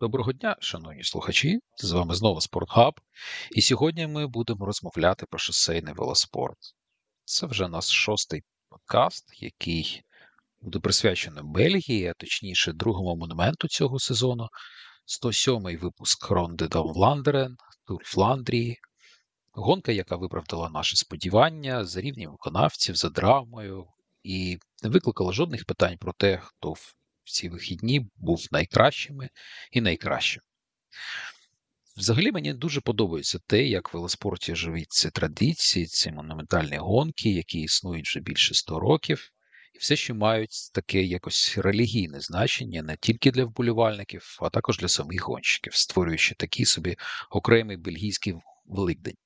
Доброго дня, шановні слухачі! З вами знову Спортхаб, і сьогодні ми будемо розмовляти про шосейний велоспорт. Це вже наш шостий подкаст, який буде присвячений Бельгії, а точніше, другому монументу цього сезону. 107-й випуск Ронди Дом Вландерен, Тур Фландрії. Гонка, яка виправдала наші сподівання за рівнем виконавців, за драмою, і не викликала жодних питань про те, хто в ці вихідні був найкращими і найкращим. Взагалі мені дуже подобається те, як в велоспорті живуть ці традиції, ці монументальні гонки, які існують вже більше 100 років, і все ще мають таке якось релігійне значення не тільки для вболівальників, а також для самих гонщиків, створюючи такий собі окремий бельгійський Великдень.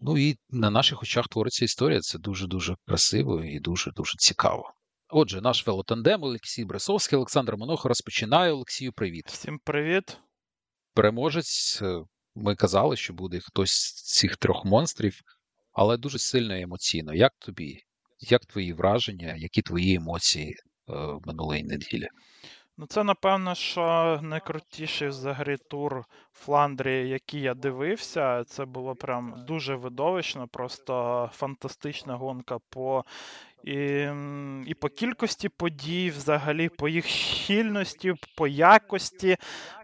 Ну і на наших очах твориться історія. Це дуже-дуже красиво і дуже-дуже цікаво. Отже, наш велотандем Олексій Бресовський, Олександр Моноха розпочинає. Олексію, привіт. Всім привіт. Переможець. Е, ми казали, що буде хтось з цих трьох монстрів, але дуже сильно емоційно. Як тобі? Як твої враження, які твої емоції е, минулої неділі? Ну, це, напевно, що найкрутіший взагалі тур Фландрії, який я дивився. Це було прям дуже видовищно, просто фантастична гонка по і і по кількості подій, взагалі, по їх щільності, по якості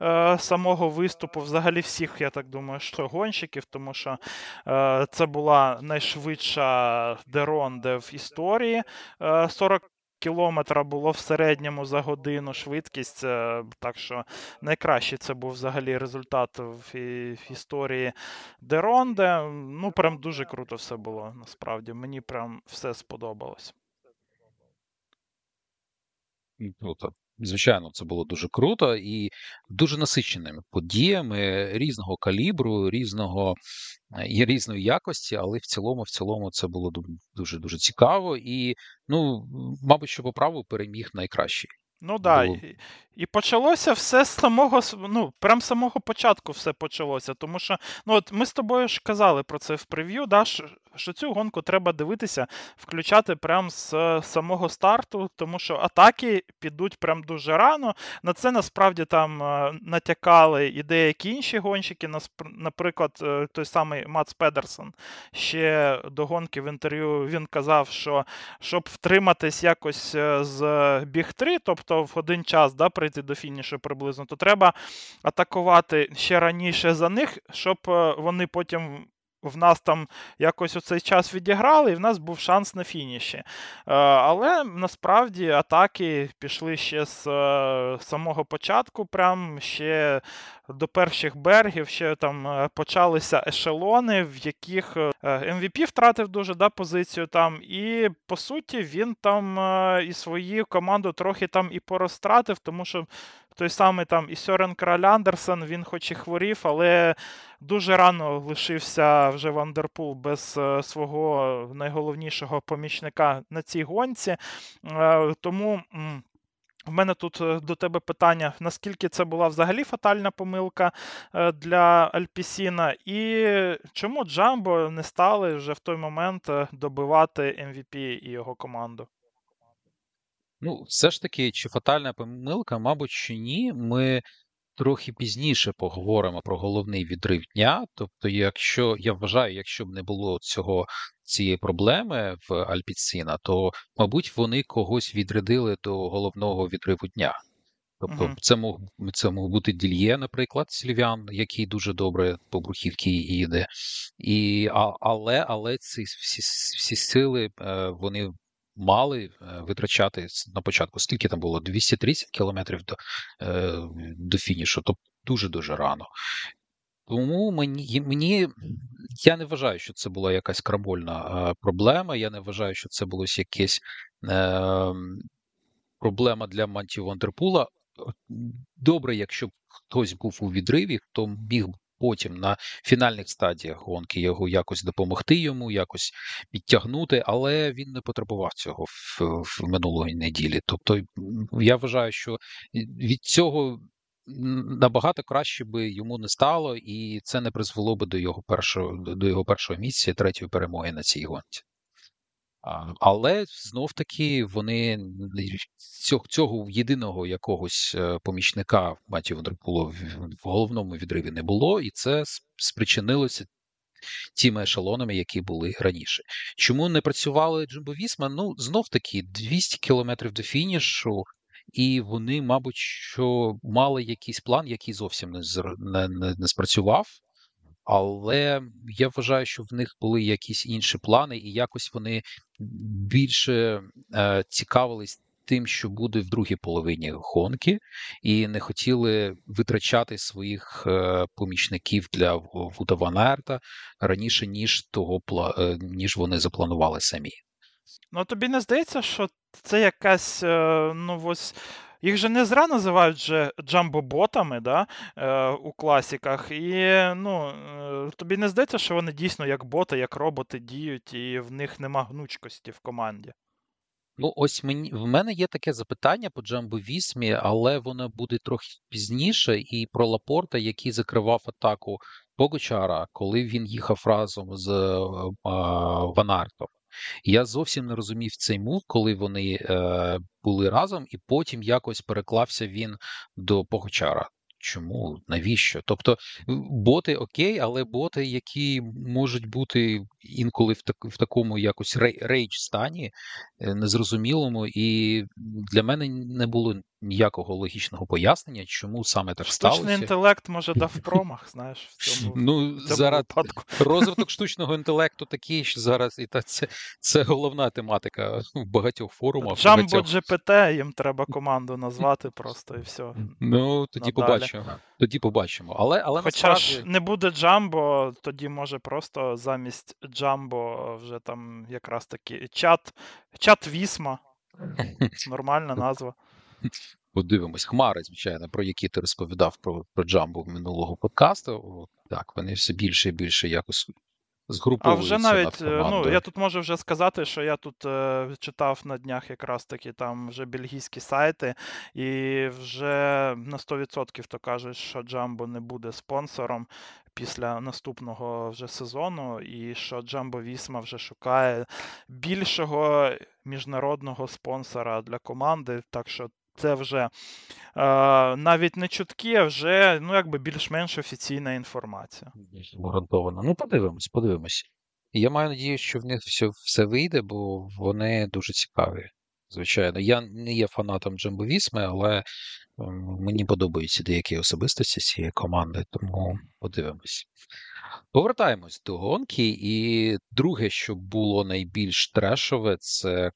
е, самого виступу, взагалі всіх, я так думаю, що гонщиків, тому що е, це була найшвидша Де Ронде в історії. Е, 40 кілометра було в середньому за годину швидкість. Е, так що найкращий це був взагалі результат в історії Де Ронде. Ну, прям дуже круто все було. Насправді. Мені прям все сподобалось. Круто. Звичайно, це було дуже круто і дуже насиченими подіями різного калібру, різного і різної якості, але в цілому, в цілому, це було дуже дуже цікаво. І ну, мабуть, що по праву переміг найкращий. Ну так. Було... І почалося все з самого ну, прям з самого початку все почалося. Тому що ну, от ми з тобою ж казали про це в прев'ю, да, що цю гонку треба дивитися, включати прям з самого старту, тому що атаки підуть прям дуже рано. На це насправді там е, натякали і деякі інші гонщики. Наприклад, е, той самий Мац Педерсон ще до гонки в інтерв'ю він казав, що щоб втриматись якось е, з біг 3, тобто в один час да, прийти до фінішу приблизно, то треба атакувати ще раніше за них, щоб вони потім в нас там якось у цей час відіграли, і в нас був шанс на фініші. Е, але насправді атаки пішли ще з е, самого початку, прям ще до перших бергів, ще там е, почалися ешелони, в яких MVP втратив дуже да, позицію там. І по суті він там і свою команду трохи там і порозтратив, тому що той самий там і Сьорен Краль Андерсен, він хоч і хворів, але дуже рано лишився вже Вандерпул без е, свого найголовнішого помічника на цій гонці. Е, тому. В мене тут е, до тебе питання: наскільки це була взагалі фатальна помилка для Альпісіна, і чому Джамбо не стали вже в той момент добивати MVP і його команду? Ну, все ж таки, чи фатальна помилка, мабуть, чи ні. Ми трохи пізніше поговоримо про головний відрив дня. Тобто, якщо я вважаю, якщо б не було цього цієї проблеми в Альпіціна, то, мабуть, вони когось відрядили до головного відриву дня. Тобто, uh-huh. це мог це мог бути Дільє, наприклад, Сільвян, який дуже добре по брухівці їде. І, Але але ці всі всі сили е, вони мали е, витрачати на початку. Скільки там було? 230 кілометрів до е, до фінішу, тобто дуже-дуже рано. Тому мені мені я не вважаю, що це була якась крамольна е, проблема. Я не вважаю, що це було якесь е, проблема для Мантію Вандерпула. Добре, якщо б хтось був у відриві, хто міг потім на фінальних стадіях гонки його якось допомогти йому, якось підтягнути, але він не потребував цього в, в минулої неділі. Тобто я вважаю, що від цього. Набагато краще би йому не стало, і це не призвело би до його першого до його першого місця, третьої перемоги на цій гонці. Але знов таки вони цього цього єдиного якогось е, помічника Матію Вандерпулу в головному відриві не було, і це спричинилося тими ешелонами, які були раніше. Чому не працювали Джимбо Вісма? Ну знов таки 200 кілометрів до фінішу. І вони, мабуть, що мали якийсь план, який зовсім не не, не, не спрацював. Але я вважаю, що в них були якісь інші плани, і якось вони більше е, цікавились тим, що буде в другій половині гонки, і не хотіли витрачати своїх е, помічників для Вуда Ванерта раніше, ніж того е, ніж вони запланували самі. Ну тобі не здається, що це якась е, ну ось їх же не зра називають же джамбоботами да, е, у класіках. І ну, е, тобі не здається, що вони дійсно як боти, як роботи діють, і в них нема гнучкості в команді. Ну, ось мені в мене є таке запитання по Jumbo Vismi, але воно буде трохи пізніше. І про Лапорта, який закривав атаку Погачара, коли він їхав разом з а, Ван Артом. Я зовсім не розумів цей move, коли вони е, були разом, і потім якось переклався він до Погачара. Чому? Навіщо? Тобто боти okay, але боти, які можуть бути інколи в так, в такому якось рейдж стані, е, незрозумілому, і для мене не було ніякого логічного пояснення, чому саме так Штучний сталося. інтелект може дав промах, знаєш, в цьому, ну, в цьому зараз випадку. Розвиток штучного інтелекту такий, що зараз і та це це головна тематика в багатьох форумах. Джамбо GPT, їм треба команду назвати просто і все. Ну, тоді Надалі. побачимо. Тоді побачимо. Але, але Хоча насправді... ж не буде Джамбо, тоді може просто замість Джамбо вже там якраз таки чат, чат Вісма. Нормальна назва. Подивимось, хмари, звичайно, про які ти розповідав про про Джамбо минулого подкасту. Так, вони все більше і більше якось згруповуються. А вже навіть, е, ну я тут можу вже сказати, що я тут е, читав на днях якраз таки там вже бельгійські сайти, і вже на 100% то кажуть, що Джамбо не буде спонсором. Після наступного вже сезону, і що Джамбо Вісма вже шукає більшого міжнародного спонсора для команди. Так що це вже навіть не чутки, а вже ну, якби більш-менш офіційна інформація. Гарантовано. Ну, подивимось, подивимось. Я маю надію, що в них все все вийде, бо вони дуже цікаві. Звичайно, я не є фанатом Джамбо Вісми, але ем, мені подобаються деякі особистості цієї команди, тому подивимось. Повертаємось до гонки, і друге, що було найбільш трешове, це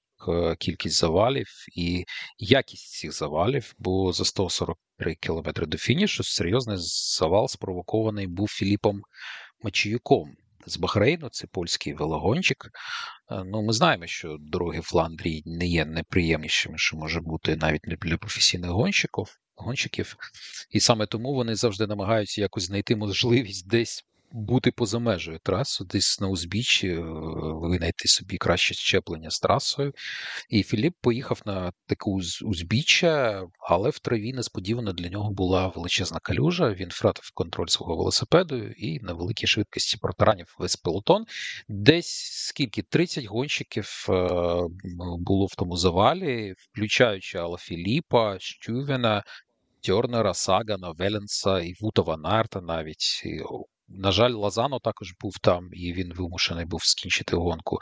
кількість завалів і якість цих завалів, бо за 143 кілометри до фінішу серйозний завал спровокований був Філіпом Мачіюком з Бахрейну, це польський велогончик. Е, ну, Ми знаємо, що дороги Фландрії не є неприємнішими, що може бути навіть для професійних гонщиків. гонщиків. І саме тому вони завжди намагаються якось знайти можливість десь бути поза межею траси, десь на узбіччі е, винайти собі краще щеплення з трасою. І Філіп поїхав на таку узбіччя, але в траві несподівано для нього була величезна калюжа. Він втратив контроль свого велосипеду і на великій швидкості протаранів весь пелотон. Десь скільки 30 гонщиків е, було в тому завалі, включаючи Алла Філіпа, Щювена. Тьорнера, Сагана, Веленса і Вутова Нарта навіть на жаль, Лазано також був там, і він вимушений був скінчити гонку.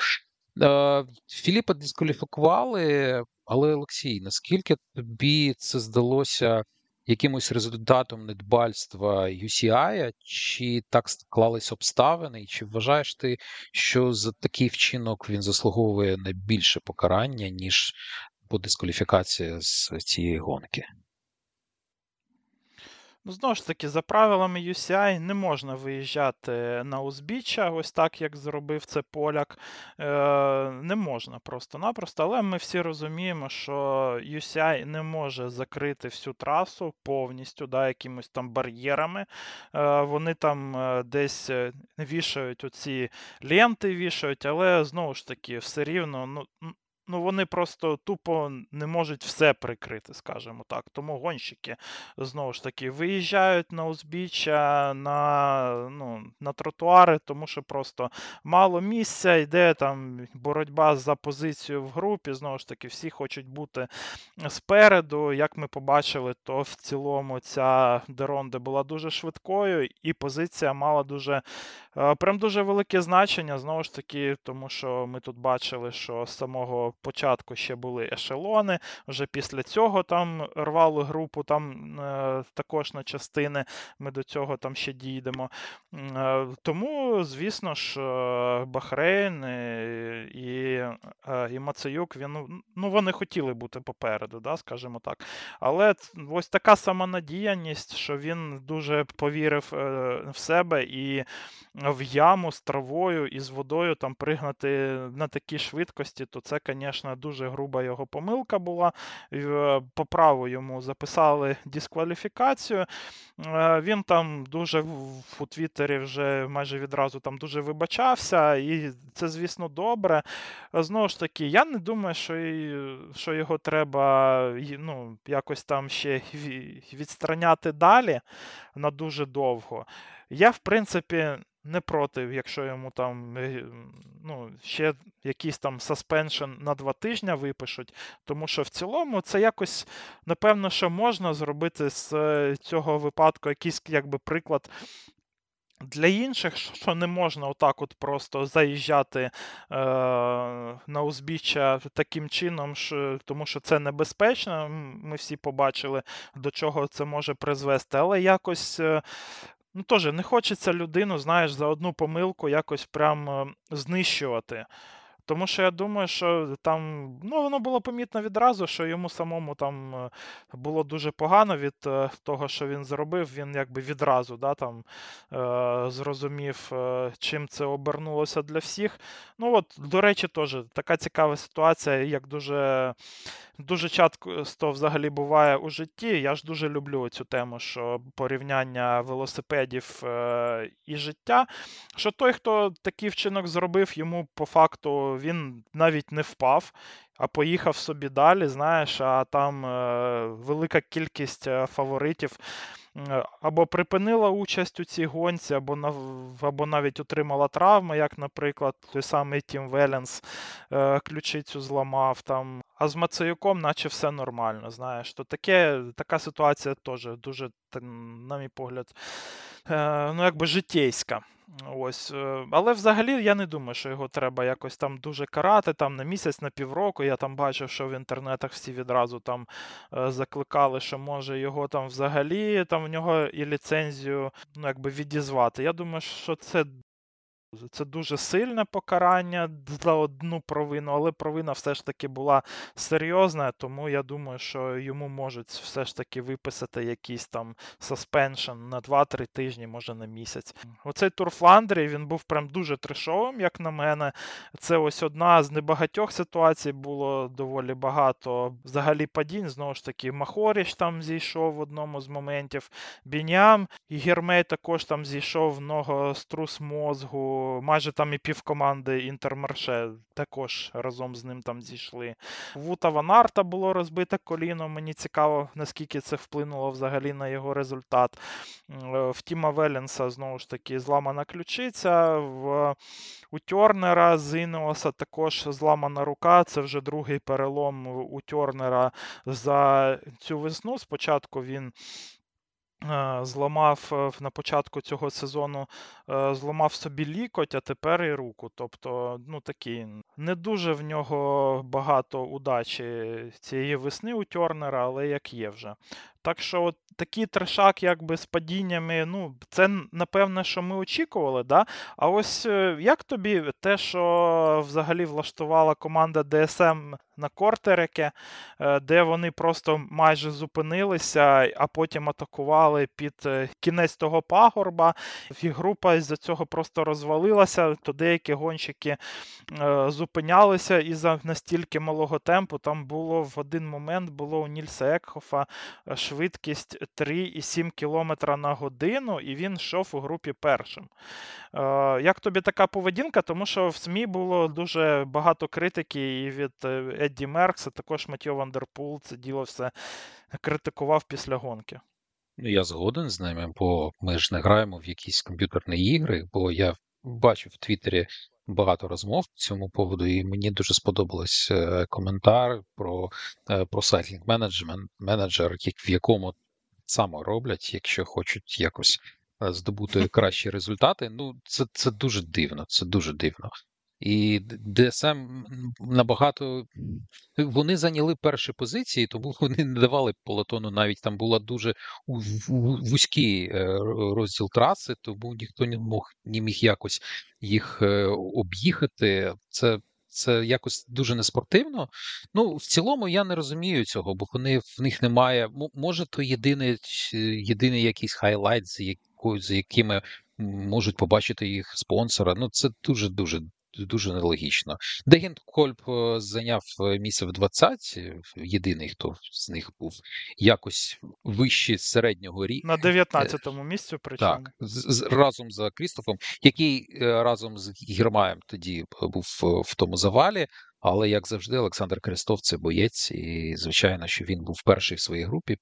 Е, Філіпа дискваліфікували, але Олексій, наскільки тобі це здалося якимось результатом недбальства UCI, чи так склались обставини, чи вважаєш ти, що за такий вчинок він заслуговує на більше покарання, ніж по дискваліфікації з цієї гонки? Ну, знову ж таки, за правилами UCI не можна виїжджати на узбіччя, ось так, як зробив це поляк. Е, Не можна просто-напросто. Але ми всі розуміємо, що UCI не може закрити всю трасу повністю, да, якимось там бар'єрами. Е, Вони там е, десь е, вішають оці ленти, вішають, але знову ж таки, все рівно. ну, ну, вони просто тупо не можуть все прикрити, скажімо так. Тому гонщики знову ж таки виїжджають на узбіччя, на ну, на тротуари, тому що просто мало місця, йде там боротьба за позицію в групі. Знову ж таки, всі хочуть бути спереду. Як ми побачили, то в цілому ця Деронде була дуже швидкою, і позиція мала дуже Е, прям дуже велике значення, знову ж таки, тому що ми тут бачили, що самого початку ще були ешелони, вже після цього там рвали групу там е, також на частини, ми до цього там ще дійдемо. Е, тому, звісно ж, Бахрейн і і Мацеюк, він, ну, вони хотіли бути попереду, да, скажімо так. Але ось така самонадіяність, що він дуже повірив в себе і в яму з травою і з водою там пригнати на такій швидкості, то це, звісно, дуже груба його помилка була. Е, по праву йому записали дискваліфікацію. Е, він там дуже у Твіттері вже майже відразу там дуже вибачався, і це, звісно, добре. Знову ж таки, я не думаю, що що його треба ну, якось там ще відстраняти далі на дуже довго. Я, в принципі, не проти, якщо йому там е, ну, ще якийсь там саспеншн на два тижні випишуть. Тому що в цілому це якось, напевно, що можна зробити з е, цього випадку якийсь якби приклад. Для інших, що не можна отак от просто заїжджати е, на узбіччя таким чином, що, тому що це небезпечно. Ми всі побачили, до чого це може призвести. Але якось е, ну теж не хочеться людину, знаєш, за одну помилку якось прям е, знищувати. Тому що я думаю, що там ну, воно було помітно відразу, що йому самому там е, було дуже погано від е, того, що він зробив. Він якби відразу да, там, зрозумів, чим це обернулося для всіх. Ну от, До речі, теж така цікава ситуація, як дуже дуже часто взагалі буває у житті. Я ж дуже люблю цю тему, що порівняння велосипедів е, і життя. Що той, хто такий вчинок зробив, йому по факту він навіть не впав. А поїхав собі далі, знаєш, а там е, велика кількість е, фаворитів або припинила участь у цій гонці, або нав... або навіть отримала травми, як, наприклад, той самий Тім Веленс е, ключицю зламав там. А з Мацеюком, наче все нормально, знаєш. То таке, така ситуація теж дуже, на мій погляд, е, ну, якби житейська. Ось. Е, але взагалі я не думаю, що його треба якось там дуже карати там на місяць, на півроку. Я там бачив, що в інтернетах всі відразу там е, закликали, що може його там взагалі там в нього і ліцензію ну, якби відізвати. Я думаю, що це це дуже сильне покарання за одну провину, але провина все ж таки була серйозна, тому я думаю, що йому можуть все ж таки виписати якийсь там саспеншн на 2-3 тижні, може на місяць. Оцей тур Фландрії він був прям дуже трешовим, як на мене. Це ось одна з небагатьох ситуацій, було доволі багато взагалі падінь. Знову ж таки, Махоріч там зійшов в одному з моментів. Біням і Гермей також там зійшов в нього струс мозгу майже там і півкоманди Інтермарше також разом з ним там зійшли. Вута Ванарта було розбите коліно. Мені цікаво, наскільки це вплинуло взагалі на його результат. Е, в Тіма Веленса, знову ж таки, зламана ключиця. В у Тьорнера з Інеоса також зламана рука. Це вже другий перелом у Тьорнера за цю весну. Спочатку він. Е, зламав е, на початку цього сезону, е, зламав собі лікоть, а тепер і руку. Тобто, ну такий не дуже в нього багато удачі цієї весни у Тьорнера, але як є вже. Так що от такий трешак, якби з падіннями, ну, це напевне, що ми очікували. да? А ось як тобі те, що взагалі влаштувала команда ДСМ на Кортереке, е, де вони просто майже зупинилися, а потім атакували під е, кінець того пагорба. І група з-за цього просто розвалилася, то деякі гонщики е, зупинялися із-за настільки малого темпу. Там було в один момент було у Нільса Екхофа швидкість 3,7 км на годину, і він йшов у групі першим. Е, Як тобі така поведінка? Тому що в СМІ було дуже багато критики і від е, Едді Меркса, також Матьо Вандерпул це діло все критикував після гонки. Ну, я згоден з ними, бо ми ж не граємо в якісь комп'ютерні ігри, бо я бачив в Твіттері багато розмов по цьому поводу, і мені дуже сподобалось е, коментар про, е, про Cycling Management, менеджер, в якому саме роблять, якщо хочуть якось е, здобути кращі результати. Ну, це, це дуже дивно, це дуже дивно. І ДСМ набагато вони зайняли перші позиції, тому вони не давали полотону. Навіть там була дуже вузький е, розділ траси, тому ніхто не мог не міг якось їх е, об'їхати. Це, це якось дуже неспортивно. Ну, в цілому я не розумію цього, бо вони в них немає. Може, то єдиний, єдиний якийсь хайлайт, за якою за якими можуть побачити їх спонсора. Ну, це дуже дуже. Дуже нелогічно. Дегін Кольп е, зайняв е, місце в 20, єдиний, хто з них був якось вище середнього рівня. На 19-му місці, причому. Так, з, з- разом з Крістофом, який е, разом з Гірмаєм тоді був е, в тому завалі. Але як завжди, Олександр Крестов це боєць, і звичайно, що він був перший в своїй групі.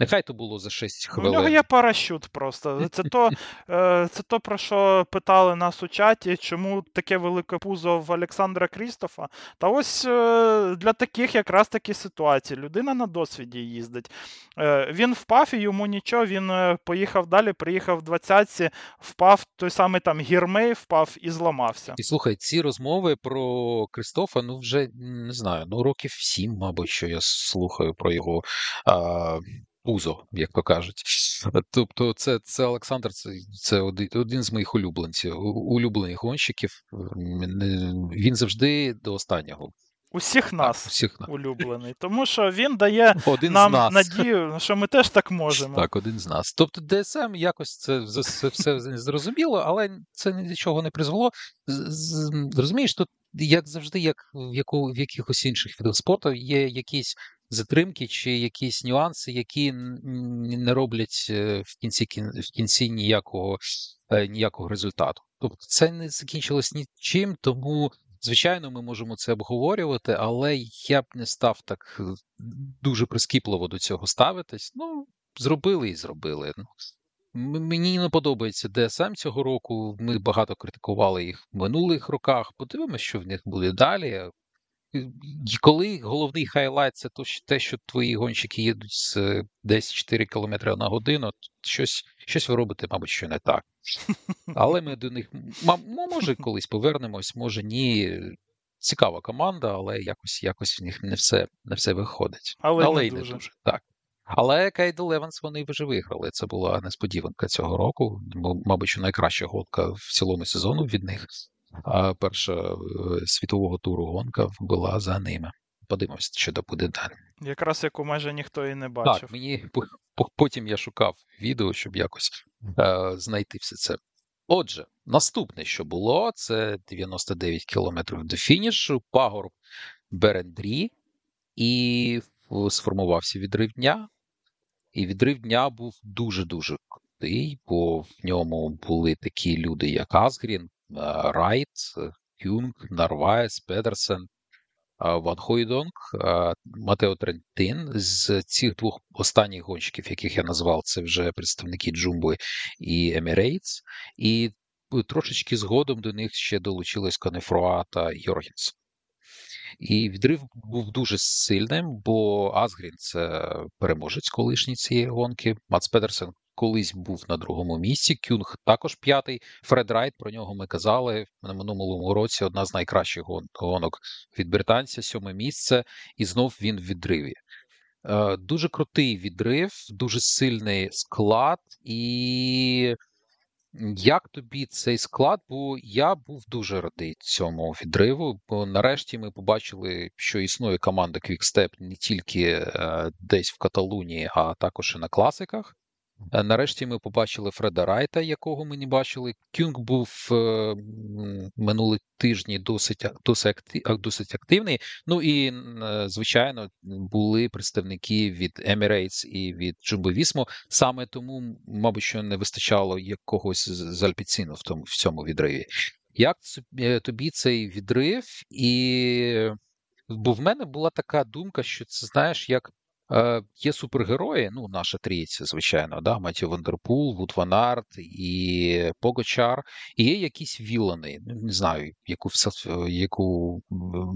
Нехай то було за 6 хвилин. У нього є парашют просто. Це то, е, це то, про що питали нас у чаті, чому таке велике пузо в Олександра Крістофа. Та ось е, для таких якраз такі ситуації. Людина на досвіді їздить. Е, Він впав і йому нічого, він поїхав далі, приїхав в 20 впав той самий там гірмей, впав і зламався. І слухай, ці розмови про Кристофа, ну вже не знаю, ну років сім, мабуть, що я слухаю про його а, пузо, як то кажуть. Тобто, це, це Олександр, це, це один, з моїх улюбленців, улюблених гонщиків. Він завжди до останнього. Усіх Так, нас всіх на- улюблений. Тому що він дає один нам нас. надію, що ми теж так можемо. Так, один з нас. Тобто ДСМ якось це, все зрозуміло, але це ні до чого не призвело. Розумієш, тут, як завжди, як в, яку, в якихось інших видах спорту, є якісь затримки чи якісь нюанси, які не роблять е, в кінці, кін- в кінці ніякого, е, ніякого результату. Тобто це не закінчилось нічим, тому. Звичайно, ми можемо це обговорювати, але я б не став так е, дуже прискіпливо до цього ставитись. Ну, зробили і зробили. Ну, Мені не подобається DSM цього року. Ми багато критикували їх в минулих роках. Подивимося, що в них буде далі. І Коли головний highlight це те, що твої гонщики їдуть з е, десь 4 км на годину, щось, щось ви робите, мабуть, що не так. Але ми до них, може, колись повернемось, може ні. Цікава команда, але якось, якось в них не все, не все виходить. Але не й дуже. дуже. Так. Але Cadel Evans вони вже виграли. Це була несподіванка цього року. Мабуть, що найкраща гонка в цілому сезону від них. А перша е, світового туру гонка була за ними. Подивимося, що то буде далі. Якраз яку майже ніхто і не бачив. Так, мені по- по- потім я шукав відео, щоб якось е, знайти все це. Отже, наступне, що було, це 99 кілометрів до фінішу, пагорб Беренд्रीс, і сформувався відрив дня. І відрив дня був дуже-дуже крутий, бо в ньому були такі люди, як Асгрін, Райт, е, Кюнг, Нарваєс, Педерсен, е, Ван Хойдонк, е, Матео Трентин. З цих двох останніх гонщиків, яких я назвав, це вже представники Jumbo і Emirates. І трошечки згодом до них ще долучились Конефруа та Йоргенсон. І відрив був дуже сильним, бо Асгрін це переможець колишній цієї гонки. Мац Педерсен колись був на другому місці. Кюнг також п'ятий. Фред Райт, про нього ми казали на минулому році. Одна з найкращих гонок від британця, сьоме місце, і знов він в відриві. Е, Дуже крутий відрив, дуже сильний склад, і як тобі цей склад? Бо я був дуже радий цьому відриву. Бо нарешті ми побачили, що існує команда Quickstep не тільки е, десь в Каталунії, а також і на класиках. Е, нарешті ми побачили Фреда Райта, якого ми не бачили. Кюнг був е, минулі тижні досить досить, активний. Ну і е, звичайно були представники від Emirates і від Jumbo Visma. Саме тому, мабуть, що не вистачало якогось з Альпесіну в тому в цьому відриві. Як тобі цей відрив? І бо в мене була така думка, що це знаєш, як Е, Є супергерої, ну, наша трійця, звичайно, да, Матьє Ван дер Пул, Ваут Ван Арт і Погачар, і є якісь вілани. Ну, не знаю, яку яку,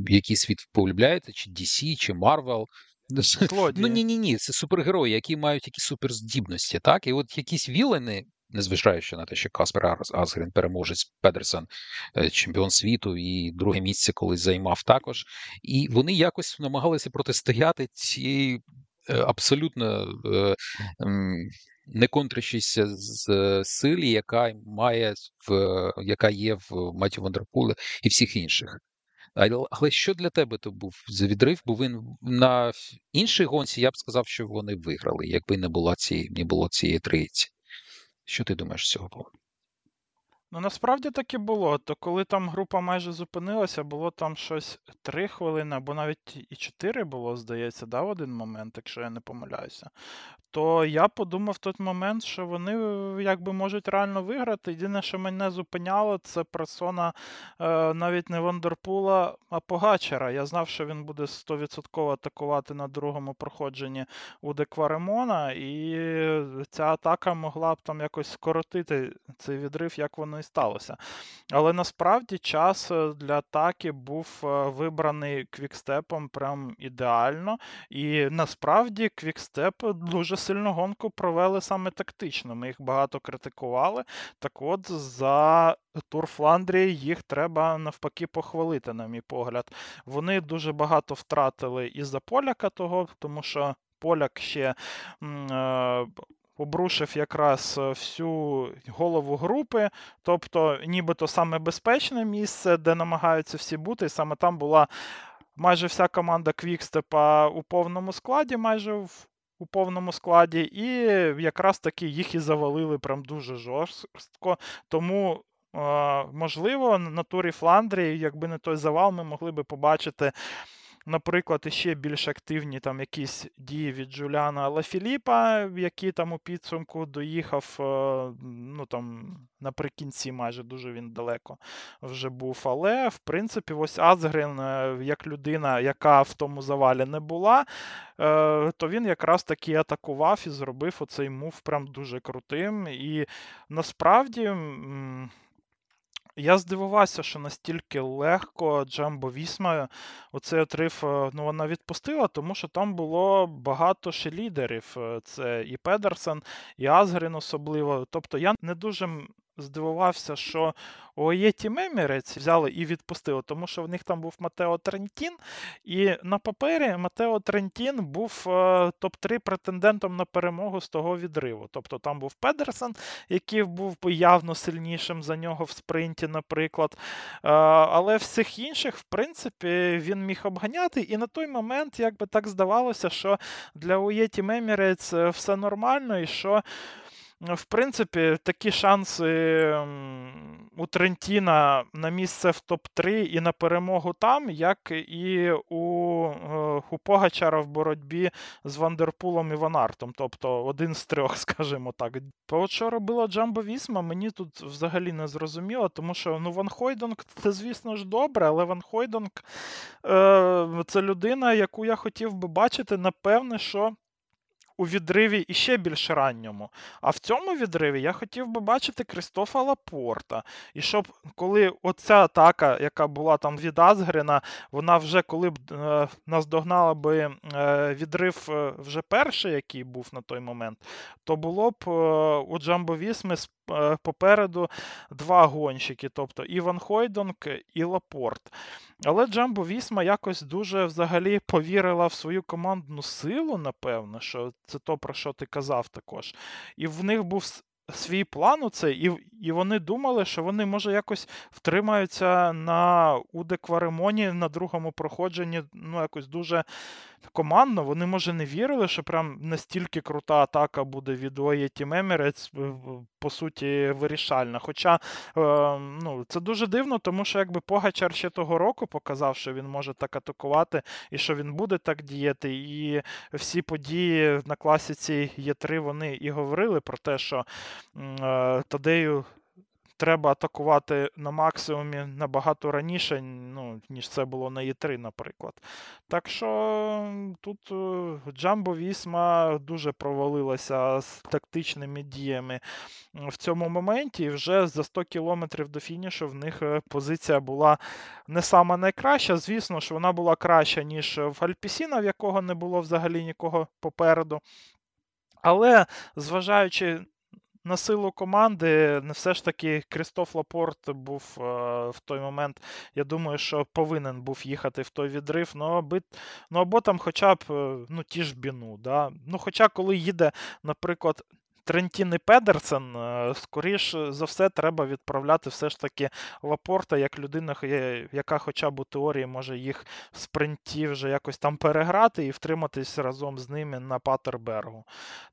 який світ полюбляєте, чи DC, чи. Злодії. Ну ні, ні, ні, це супергерої, які мають якісь суперздібності, так? І от якісь вілени, незважаючи на те, що Каспер Асгрін переможець Педерсон, е, чемпіон світу, і друге місце колись займав також. І вони якось намагалися протистояти цій абсолютно е, не контрящійся з силі, яка має в яка є в Маті Вандерпуле і всіх інших. Але що для тебе то був за відрив? Бо він на іншій гонці я б сказав, що вони виграли, якби не було цієї не було цієї трійці. Що ти думаєш з цього поводу? Ну, насправді так і було. То коли там група майже зупинилася, було там щось 3 хвилини, або навіть і 4 було, здається, да, в один момент, якщо я не помиляюся то я подумав в той момент, що вони е, якби можуть реально виграти. Єдине, що мене зупиняло, це персона е, навіть не Вандерпула, а Погачера. Я знав, що він буде 100% атакувати на другому проходженні у Декваремона, і ця атака могла б там якось скоротити цей відрив, як воно і сталося. Але насправді час е, для атаки був вибраний квікстепом прям ідеально. І насправді Quick-Step дуже сильну гонку провели саме тактично. Ми їх багато критикували. Так от за Тур Фландрії їх треба навпаки похвалити, на мій погляд. Вони дуже багато втратили із-за поляка того, тому що поляк ще. Е, Обрушив якраз всю голову групи, тобто, нібито саме безпечне місце, де намагаються всі бути, і саме там була майже вся команда Квікстепа у повному складі, майже в у повному складі, і якраз таки їх і завалили прям дуже жорстко. Тому. Можливо, на турі Фландрії, якби не той завал, ми могли би побачити наприклад, ще більш активні там якісь дії від Джуляна Лафіліпа, який там у підсумку доїхав е, ну там наприкінці, майже дуже він далеко вже був. Але, в принципі, ось Азгрен, е, як людина, яка в тому завалі не була, е, то він якраз таки атакував і зробив оцей мув прям дуже крутим. І насправді. Я здивувався, що настільки легко Джамбо Вісма оцей отрив е, ну, вона відпустила, тому що там було багато ще лідерів. Е, це і Педерсен, і Азгрін особливо. Тобто я не дуже здивувався, що Оєті Мемірець взяли і відпустили, тому що в них там був Матео Трентін, і на папері Матео Трентін був е, топ-3 претендентом на перемогу з того відриву. Тобто там був Педерсон, який був явно сильнішим за нього в спринті, наприклад. Е, але всіх інших, в принципі, він міг обганяти. І на той момент, якби так здавалося, що для Оєті Мемірець е, все нормально, і що. В принципі, такі шанси у Трентіна на місце в топ-3 і на перемогу там, як і у е, Погачара в боротьбі з Вандерпулом і Ванартом. Тобто один з трьох, скажімо так. То, що робила Джамбо Вісма, мені тут взагалі не зрозуміло, тому що ну, Ван Хойдонг це, звісно ж, добре, але Ван Хойдонг е, це людина, яку я хотів би бачити, напевне, що у відриві іще більш ранньому. А в цьому відриві я хотів би бачити Кристофа Лапорта. І щоб коли оця атака, яка була там від Азгрена, вона вже коли б е, наздогнала би е, відрив е, вже перший, який був на той момент, то було б е, у Джамбо Вісми е, попереду два гонщики, тобто Іван Хойдонг і Лапорт. Але Джамбо Вісма якось дуже взагалі повірила в свою командну силу, напевно, що це то, про що ти казав також. І в них був свій план у це, і і вони думали, що вони, може, якось втримаються на Уде Кваремоні на другому проходженні, ну, якось дуже командно вони, може, не вірили, що прям настільки крута атака буде від в- в- по суті, вирішальна. Хоча е, ну, це дуже дивно, тому що якби Погачар ще того року показав, що він може так атакувати і що він буде так діяти. І всі події на класіці Є3 вони і говорили про те, що е, Тадею треба атакувати на максимумі набагато раніше, ну, ніж це було на Є3, наприклад. Так що тут Джамбо Вісма дуже провалилася з тактичними діями в цьому моменті. І вже за 100 кілометрів до фінішу в них е, позиція була не сама найкраща. Звісно ж, вона була краща, ніж в Альпісіна, в якого не було взагалі нікого попереду. Але зважаючи на силу команди, не все ж таки Крістоф Лапорт був е, в той момент. Я думаю, що повинен був їхати в той відрив. Ну, аби, ну або там хоча б е, ну, ті ж біну. Да? Ну, Хоча, коли їде, наприклад. Трентін і Педерсен, е, скоріш за все, треба відправляти все ж таки Лапорта як людина, яка хоча б у теорії може їх в спринті вже якось там переграти і втриматись разом з ними на Патербергу.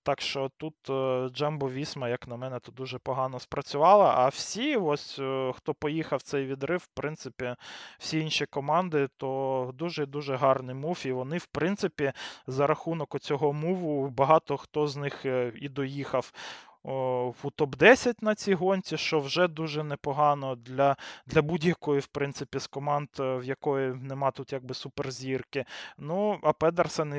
Так що тут е, Джамбо Вісма, як на мене, тут дуже погано спрацювала. А всі, ось е, хто поїхав в цей відрив, в принципі, всі інші команди, то дуже дуже гарний мув. І вони, в принципі, за рахунок цього муву, багато хто з них е, і доїхав. О, В топ-10 на цій гонці, що вже дуже непогано для для будь-якої, в принципі, з команд, е, в якої нема тут якби суперзірки. Ну, а Педерсен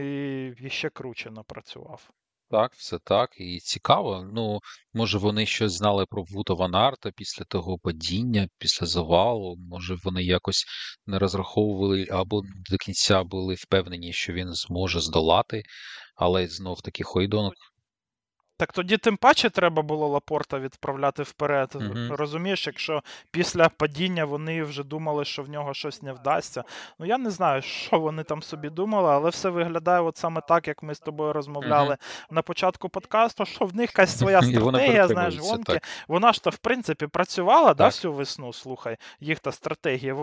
і, ще круче напрацював. Так, все так. І цікаво. Ну, може, вони щось знали про Вута Ван Арта після того падіння, після завалу. Може, вони якось не розраховували або до кінця були впевнені, що він зможе здолати, але знов таки Хойдон Так тоді тим паче треба було Лапорта відправляти вперед. Мгм. Розумієш, якщо після падіння вони вже думали, що в нього щось не вдасться. Ну я не знаю, що вони там собі думали, але все виглядає от саме так, як ми з тобою розмовляли на початку подкасту, що в них якась своя стратегія, знаєш, гонки. так. Вона ж то в принципі працювала да, всю весну. Слухай, їх та стратегія.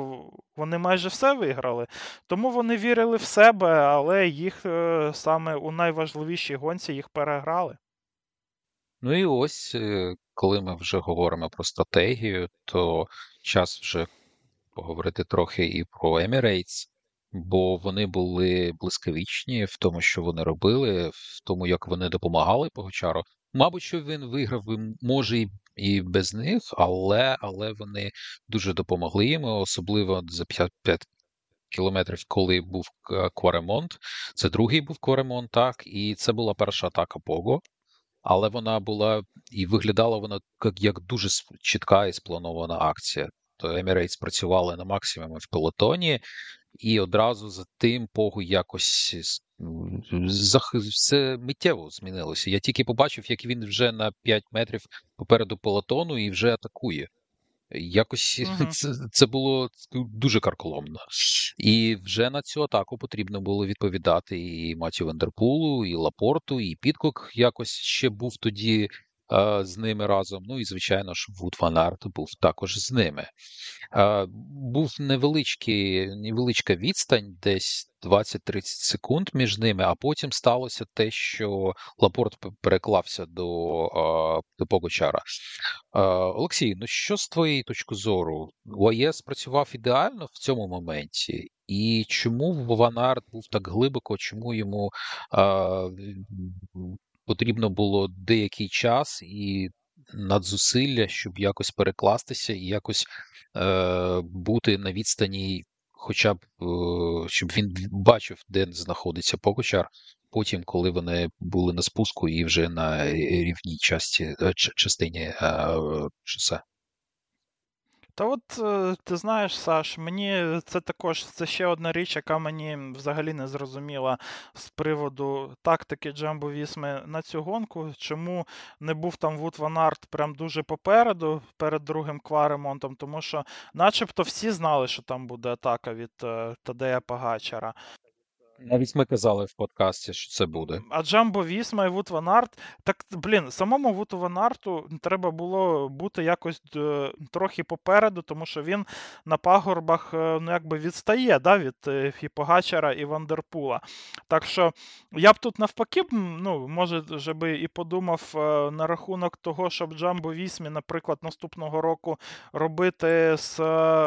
Вони майже все виграли. Тому вони вірили в себе, але їх е, саме у найважливішій гонці їх переграли. Ну і ось, е, коли ми вже говоримо про стратегію, то час вже поговорити трохи і про Emirates, бо вони були блискавичні в тому, що вони робили, в тому, як вони допомагали Погочару. Мабуть, що він виграв може і, без них, але, але вони дуже допомогли йому, особливо за 55 кілометрів, коли був Кваремонт. Це другий був Кваремонт, так, і це була перша атака Пого. Але вона була і виглядала вона як, як дуже чітка і спланована акція. То Emirates працювали на максимумі в пелотоні, і одразу за тим погу якось все миттєво змінилося. Я тільки побачив, як він вже на 5 метрів попереду пелотону і вже атакує. Якось угу. це, це було дуже карколомно. І вже на цю атаку потрібно було відповідати і Матю Вендерпулу, і Лапорту, і Підкок якось ще був тоді з ними разом. Ну і звичайно ж, Ваут Ван Арт був також з ними. Е, був невеличкий, невеличка відстань, десь 20-30 секунд між ними, а потім сталося те, що Лапорт переклався до, е, до Погачара. Е, Олексій, ну що з твоєї точки зору? UAE працював ідеально в цьому моменті, і чому Ван Арт був так глибоко, чому йому е, потрібно було деякий час і надзусилля, щоб якось перекластися і якось е, бути на відстані, хоча б е, щоб він бачив, де знаходиться Погочар, потім, коли вони були на спуску і вже на рівній часті, е, частині е, шосе. Та от е, ти знаєш, Саш, мені це також це ще одна річ, яка мені взагалі не зрозуміла з приводу тактики Джамбо Вісми на цю гонку. Чому не був там Вуд Ван Арт прям дуже попереду, перед другим кваремонтом, тому що, начебто, всі знали, що там буде атака від е, Тадея Пагачара. Навіть ми казали в подкасті, що це буде. А Джамбо Вісма і Вуд Ван Арт, так, блін, самому Вуду Ван Арту треба було бути якось е, трохи попереду, тому що він на пагорбах е, ну, якби відстає да, від е, і Вандерпула. Так що я б тут навпаки, ну, може, вже би і подумав на рахунок того, щоб Джамбо Вісмі, наприклад, наступного року робити з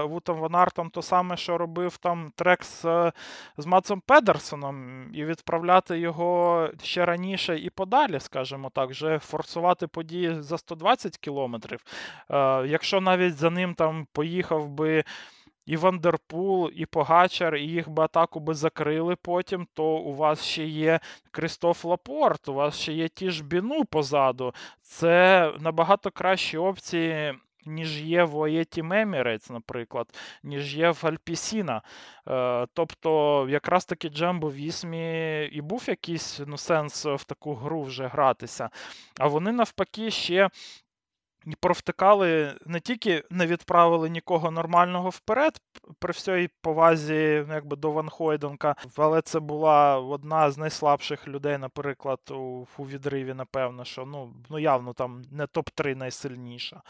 Вутом Ван Артом то саме, що робив там трек з, з Матсом Педерсоном, і відправляти його ще раніше і подалі, скажімо так, вже форсувати події за 120 кілометрів. Е, Якщо навіть за ним там поїхав би. І Вандерпул, і Погачар, і їх би атаку би закрили потім, то у вас ще є Кристоф Лапорт, у вас ще є ті ж біну позаду. Це набагато кращі опції, ніж є в Оєті Мемірець, наприклад, ніж є в Альпісіна. Е, Тобто, якраз таки Джамбо Вісмі і був якийсь ну, сенс в таку гру вже гратися. А вони навпаки ще провтикали, не тільки не відправили нікого нормального вперед, при всій повазі ну, якби до Ван Хойденка, але це була одна з найслабших людей, наприклад, у, у відриві, напевно, що ну, ну явно там не топ-3 найсильніша.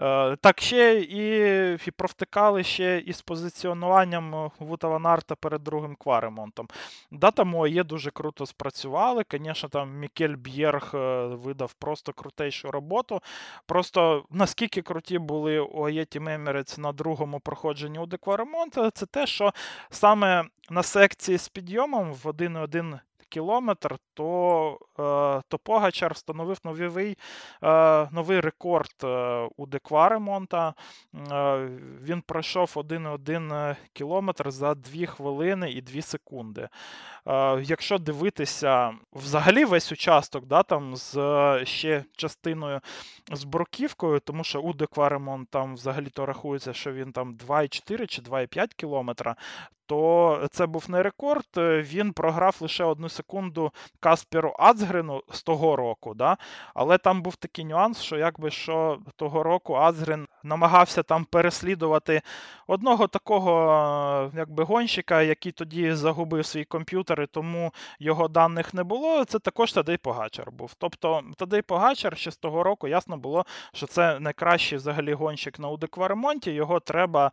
Е, Так ще і, і провтикали ще із позиціонуванням Вута Ван Арта перед другим кваремонтом. Дата моє дуже круто спрацювали. Звісно, там Мікель Б'єрг е, видав просто крутейшу роботу. Просто Просто наскільки круті були у Аєті Мемерець на другому проходженні у Декваремонта, це те, що саме на секції з підйомом в 1,1 кілометр, то е, то Погачар встановив новий е, новий рекорд е, у Декваремонта. Він пройшов 1,1 кілометр за 2 хвилини і 2 секунди. Якщо дивитися взагалі весь участок, да, там з ще частиною з бруківкою, тому що у Декваремонт там взагалі-то рахується, що він там 2,4 чи 2,5 кілометра, то це був не рекорд. Е, він програв лише одну секунду Касперу Ацгрену з того року. Да? Але там був такий нюанс, що якби що того року Ацгрен намагався там переслідувати одного такого е, якби гонщика, який тоді загубив свій комп'ютер, і тому його даних не було. Це також Тадей Погачар був. Тобто Тадей Погачар ще з того року ясно було, що це найкращий взагалі гонщик на Удекваремонті. Його треба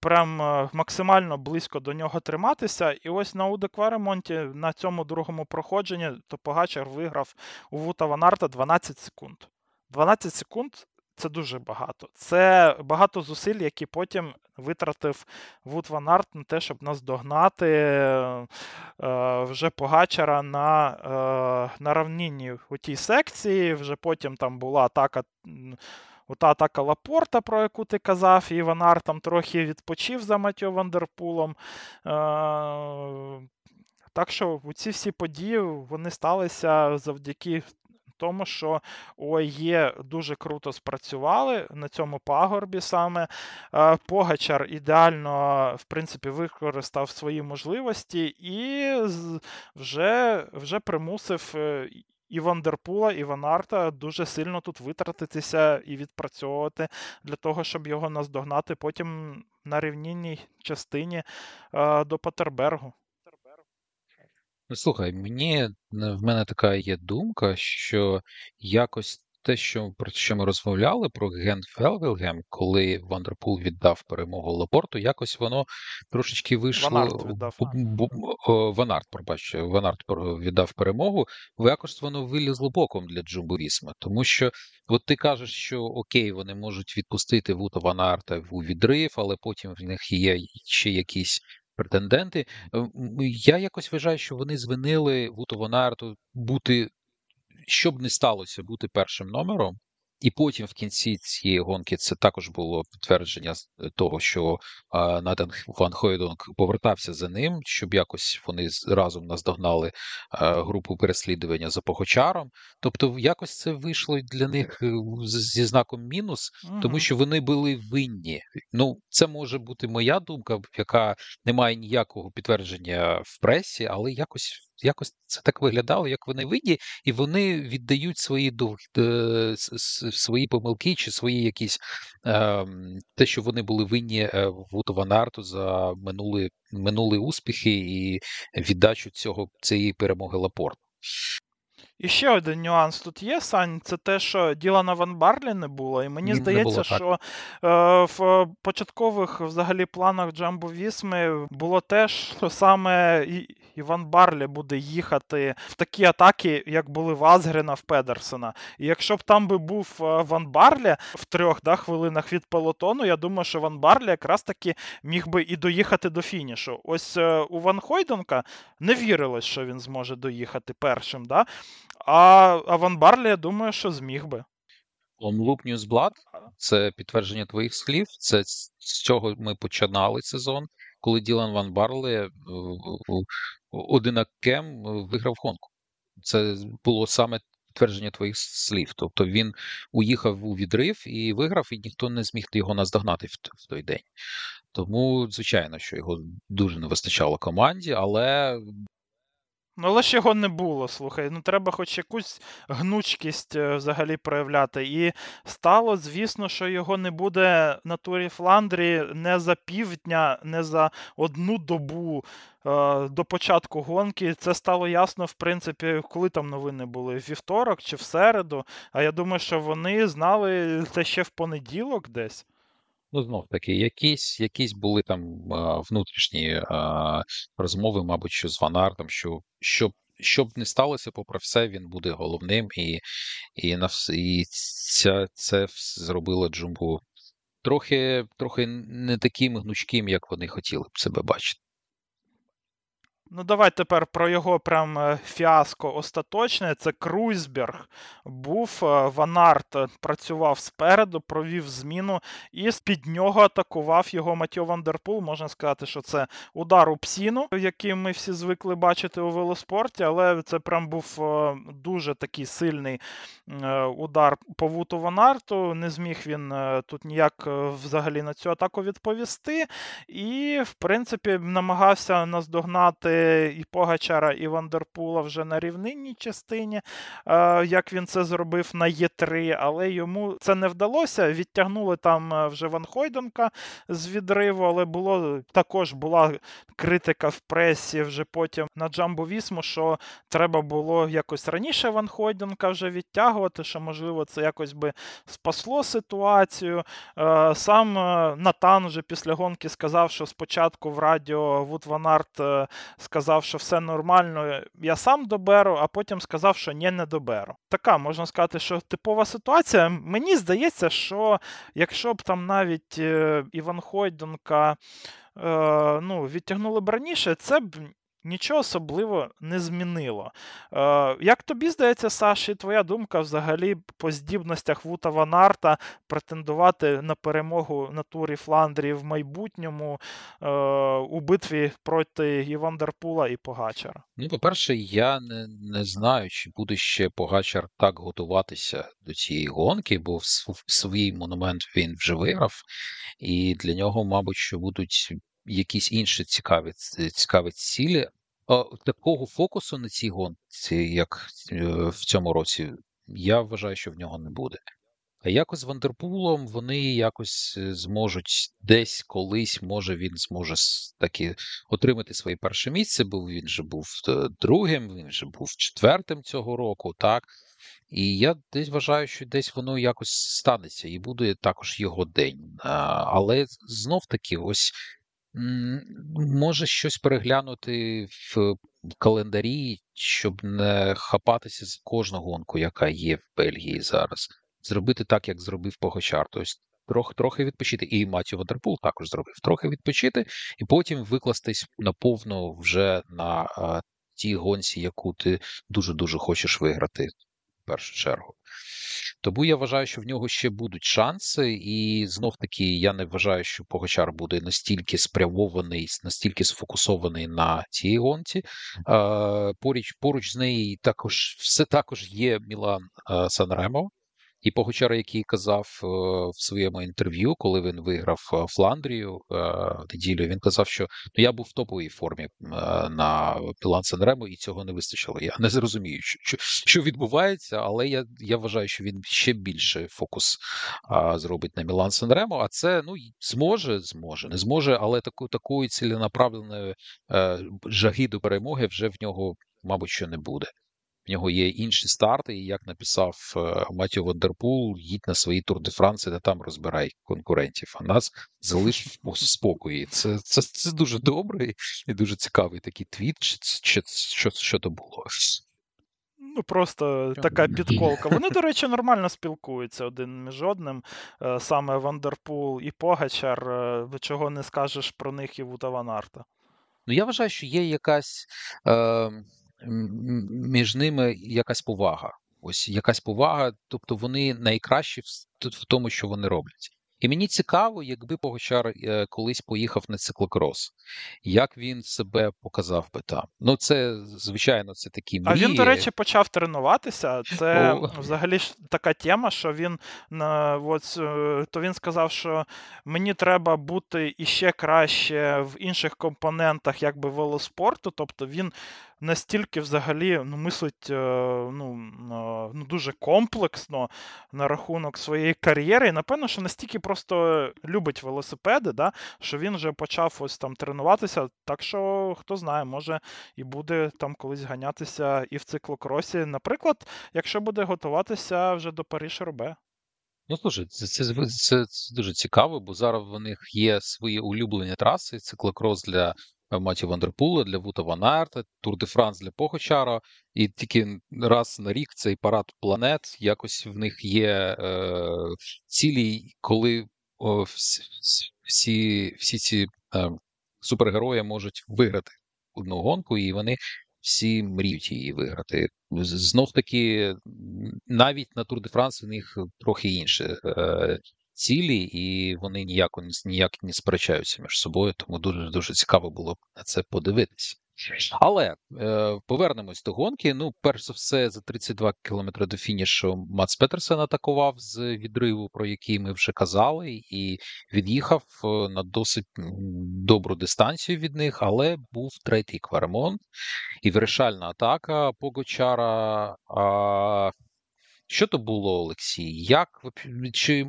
прям е, максимально близько до нього триматися. І ось на Удекваремонті на цьому другому проходженні то Погачар виграв у Вута Ванарта 12 секунд. 12 секунд це дуже багато. Це багато зусиль, які потім витратив Вуд Ван на те, щоб наздогнати е, вже Погачара на е, на равнінні у тій секції. Вже потім там була атака. Ота атака Лапорта, про яку ти казав, і Ван Арт там трохи відпочив за Матьо Вандерпулом. Е, так що ці всі події вони сталися завдяки тому, що ОАЕ дуже круто спрацювали на цьому пагорбі саме. Е, Погачар ідеально, в принципі, використав свої можливості і вже, вже примусив. Е, і Вандерпула, і Ванарта дуже сильно тут витратитися і відпрацьовувати для того, щоб його наздогнати потім на рівнінній частині е, до Патербергу. Ну, слухай, мені в мене така є думка, що якось те, що про що ми розмовляли про Ген Фелвілгем, коли Вандерпул віддав перемогу Лапорту, якось воно трошечки вийшло. Ванарт віддав. Ванарт, пробач, Ванарт віддав перемогу, якось воно вилізло боком для Джумбо Вісма. Тому що, от ти кажеш, що окей, вони можуть відпустити Вута Ванарта у відрив, але потім в них є ще якісь претенденти. Е, я якось вважаю, що вони звинили Вуту Вонарту бути, щоб не сталося, бути першим номером. І потім в кінці цієї гонки це також було підтвердження е, того, що Натан Ван Хойдонг повертався за ним, щоб якось вони разом наздогнали групу переслідування за Погочаром. Тобто, якось це вийшло для них е, зі знаком мінус, тому що вони були винні. Ну, це може бути моя думка, яка не має ніякого підтвердження в пресі, але якось якось це так виглядало, як вони винні, і вони віддають свої е, свої помилки чи свої якісь е, те, що вони були винні е, Вуту Ванарту за минулі, минулі успіхи і віддачу цього цієї перемоги Лапорт. І ще один нюанс тут є, Сань, це те, що Ділана Ван Барлі не було. І мені Не здається, було, що е, в початкових взагалі планах Джамбо Вісми було те, що саме Іван Барлі буде їхати в такі атаки, як були в Азгрена в Педерсона. І якщо б там би був е, Ван Барлі в трьох да, хвилинах від пелотону, я думаю, що Ван Барлі якраз таки міг би і доїхати до фінішу. Ось е, у Ван Хойденка не вірилось, що він зможе доїхати першим. Да? А а Ван Барлі, я думаю, що зміг би. Loop Newsblad – це підтвердження твоїх слів. Це з цього ми починали сезон, коли Ділан Ван Барле е, одинакем виграв гонку. Це було саме підтвердження твоїх слів. Тобто він уїхав у відрив і виграв, і ніхто не зміг його наздогнати в той день. Тому, звичайно, що його дуже не вистачало команді, але Ну, але ж його не було, слухай. Ну, треба хоч якусь гнучкість е, взагалі проявляти. І стало, звісно, що його не буде на турі Фландрі не за півдня, не за одну добу е, до початку гонки. Це стало ясно, в принципі, коли там новини були: вівторок чи в середу. А я думаю, що вони знали це ще в понеділок десь. Ну, знов таки, якісь якісь були там внутрішні розмови, мабуть, що з Ванартом, що щоб щоб не сталося, попри все, він буде головним, і і, і ця, це зробило Джумбу трохи трохи не таким гнучким, як вони хотіли б себе бачити. Ну, давай тепер про його прям е, фіаско остаточне. Це Круйсберг був. Е, Ванарт е, працював спереду, провів зміну, і з-під нього атакував його Матьо Вандерпул. Можна сказати, що це удар у псіну, який ми всі звикли бачити у велоспорті, але це прям був дуже такий сильний удар по Вуту Ванарту. Не зміг він тут ніяк взагалі на цю атаку відповісти. І, в принципі, намагався наздогнати і Погачара, і Вандерпула вже на рівнинній частині, е, як він це зробив на E3, але йому це не вдалося. Відтягнули там е, вже Ван Хойденка з відриву, але було також була критика в пресі вже потім на Джамбо Вісму, що треба було якось раніше Ван Хойденка вже відтягувати, що, можливо, це якось би спасло ситуацію. Е, сам Натан вже після гонки сказав, що спочатку в радіо Вуд Арт сказав, що все нормально, я сам доберу, а потім сказав, що ні, не доберу. Така, можна сказати, що типова ситуація. Мені здається, що якщо б там навіть е, Іван Хойденка е, ну, відтягнули б раніше, це б нічого особливо не змінило. Е, Як тобі здається, Саші, твоя думка взагалі по здібностях Вута Ванарта претендувати на перемогу на турі Фландрії в майбутньому е, у битві проти Івандерпула і Погачара? Ну, по-перше, я не не знаю, чи буде ще Погачар так готуватися до цієї гонки, бо в свій монумент він вже виграв, і для нього, мабуть, що будуть якісь інші цікаві цікаві цілі. Такого фокусу на цій гонці, як е, в цьому році, я вважаю, що в нього не буде. А якось з Вандерпулом вони якось е, зможуть десь колись, може він зможе таки отримати своє перше місце, бо він же був е, другим, він же був четвертим цього року, так. І я десь вважаю, що десь воно якось станеться, і буде також його день. Але знов таки, ось Може щось переглянути в календарі, щоб не хапатися з кожну гонку, яка є в Бельгії зараз. Зробити так, як зробив Погочар. Тобто трохи трохи відпочити. І Матю Вандерпул також зробив трохи відпочити, і потім викластись наповно вже на а, тій гонці, яку ти дуже-дуже хочеш виграти в першу чергу. Тому я вважаю, що в нього ще будуть шанси, і знов таки я не вважаю, що Погачар буде настільки спрямований, настільки сфокусований на цій гонці. Поруч поруч з нею також все також є Мілан Санремо. І Погочара, який казав е, в своєму інтерв'ю, коли він виграв е, Фландрію е, неділю, він казав, що ну я був в топовій формі на Пілан Санремо, і цього не вистачило. Я не зрозумію, що що відбувається, але я я вважаю, що він ще більше фокус зробить на Мілан Санремо. А це ну зможе, зможе, не зможе, але таку такої ціленаправленої жаги до перемоги вже в нього, мабуть, що не буде. В нього є інші старти, і як написав е, Матіо Вандерпул, їдь на свої тур де Франції, та там розбирай конкурентів. А нас залиш в спокої. Це це, це дуже добре і дуже цікавий такий твіт. Чи, чи, що, що то було? Ну, просто така підколка. Вони, до речі, нормально спілкуються один між одним. Е, саме Вандерпул і Погачар. Е, чого не скажеш про них і Вута Ванарта. Ну, я вважаю, що є якась. Е між ними якась повага. Ось якась повага, тобто вони найкращі в тому, що вони роблять. І мені цікаво, якби Погочар е, колись поїхав на циклокрос, як він себе показав би там. Ну, це, звичайно, це такі мрії. А він, до речі, почав тренуватися. Це О. взагалі ж така тема, що він от, е, то він сказав, що мені треба бути іще краще в інших компонентах якби велоспорту. Тобто він настільки взагалі ну, мислить е, ну, ну, дуже комплексно на рахунок своєї кар'єри. І напевно, що настільки просто любить велосипеди, да, що він вже почав ось там тренуватися. Так що, хто знає, може і буде там колись ганятися і в циклокросі. Наприклад, якщо буде готуватися вже до Париж Робе. Ну, слушай, це, це, це, це дуже цікаво, бо зараз в них є свої улюблені траси, циклокрос для Маті Вандерпула, для Вута Ван Арта, Тур де Франс для Похочара, і тільки раз на рік цей парад планет якось в них є е, цілі, коли о, всі всі ці е, супергерої можуть виграти одну гонку, і вони всі мріють її виграти. Знов таки, навіть на Тур де Франс у них трохи інше е, цілі, і вони ніяк, ніяк не сперечаються між собою, тому дуже дуже цікаво було на це подивитися. Але е, повернемось до гонки. Ну, перш за все, за 32 кілометри до фінішу Мац Петерсен атакував з відриву, про який ми вже казали, і від'їхав е, на досить добру дистанцію від них, але був третій кваремонт і вирішальна атака Погочара. А що то було, Олексій? Як чи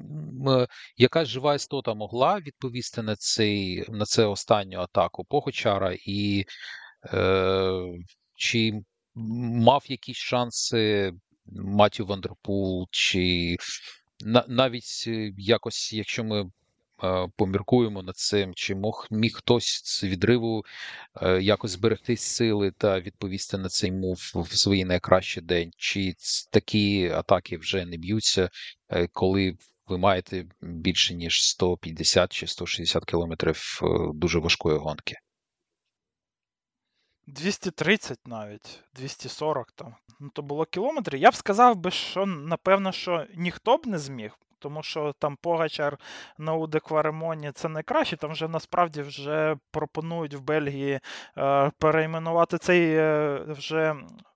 яка жива істота могла відповісти на цей на це останню атаку Погочара, і е, чи мав якісь шанси Матю Вандерпул, чи навіть е, якось, якщо ми Е, поміркуємо над цим, чи мог міг хтось з відриву е, якось зберегти сили та відповісти на цей мув в свій найкращий день, чи такі атаки вже не б'ються, е, коли ви маєте більше ніж 150 чи 160 кілометрів дуже важкої гонки? 230 навіть, 240 там. Ну, то було кілометри. Я б сказав би, що напевно, що ніхто б не зміг тому що там Погачар на Удекваремоні це найкраще. Там вже насправді вже пропонують в Бельгії е, перейменувати цей е, вже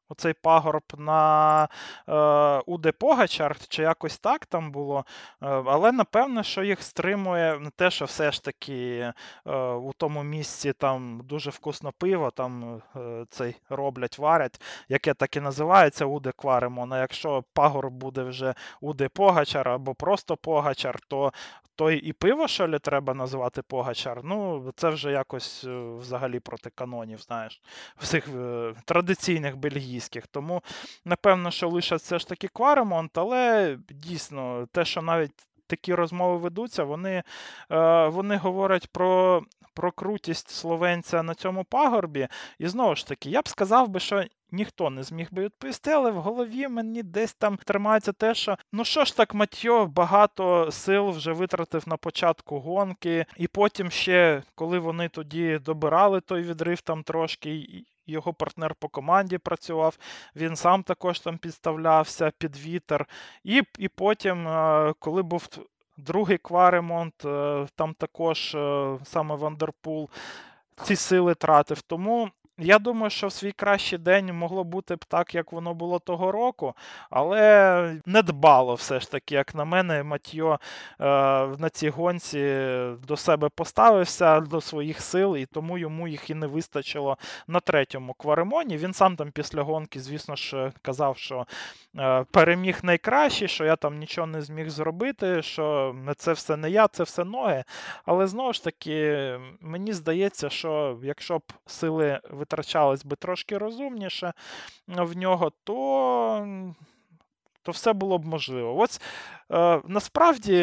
оцей пагорб на е, Уде Погачар, чи якось так там було. Е, але напевно, що їх стримує те, що все ж таки е, у тому місці там дуже вкусно пиво, там е, цей роблять, варять, яке так і називається Уде. А якщо пагорб буде вже Уде Погачар або просто Погачар, то то і пиво, що ли, треба називати Погачар. Ну, це вже якось е, взагалі проти канонів, знаєш, всіх е, традиційних бельгійських. Тому, напевно, що лише все ж таки Кваремонт, але дійсно, те, що навіть такі розмови ведуться, вони е, вони говорять про про крутість словенця на цьому пагорбі. І знову ж таки, я б сказав би, що ніхто не зміг би відповісти, але в голові мені десь там тримається те, що ну що ж так, Матьо багато сил вже витратив на початку гонки, і потім ще, коли вони тоді добирали той відрив там трошки. Його партнер по команді працював, він сам також там підставлявся під вітер. І і потім, е, коли був другий кваремонт, е, там також е, саме Вандерпул ці сили тратив. Тому я думаю, що в свій кращий день могло бути б так, як воно було того року, але не дбало все ж таки, як на мене, Матьо е, на цій гонці до себе поставився до своїх сил, і тому йому їх і не вистачило на третьому кваремоні. Він сам там після гонки, звісно ж, казав, що е, переміг найкращий, що я там нічого не зміг зробити, що це все не я, це все ноги. Але знову ж таки, мені здається, що якщо б сили витрачались би трошки розумніше в нього, то то все було б можливо. Ось е, насправді,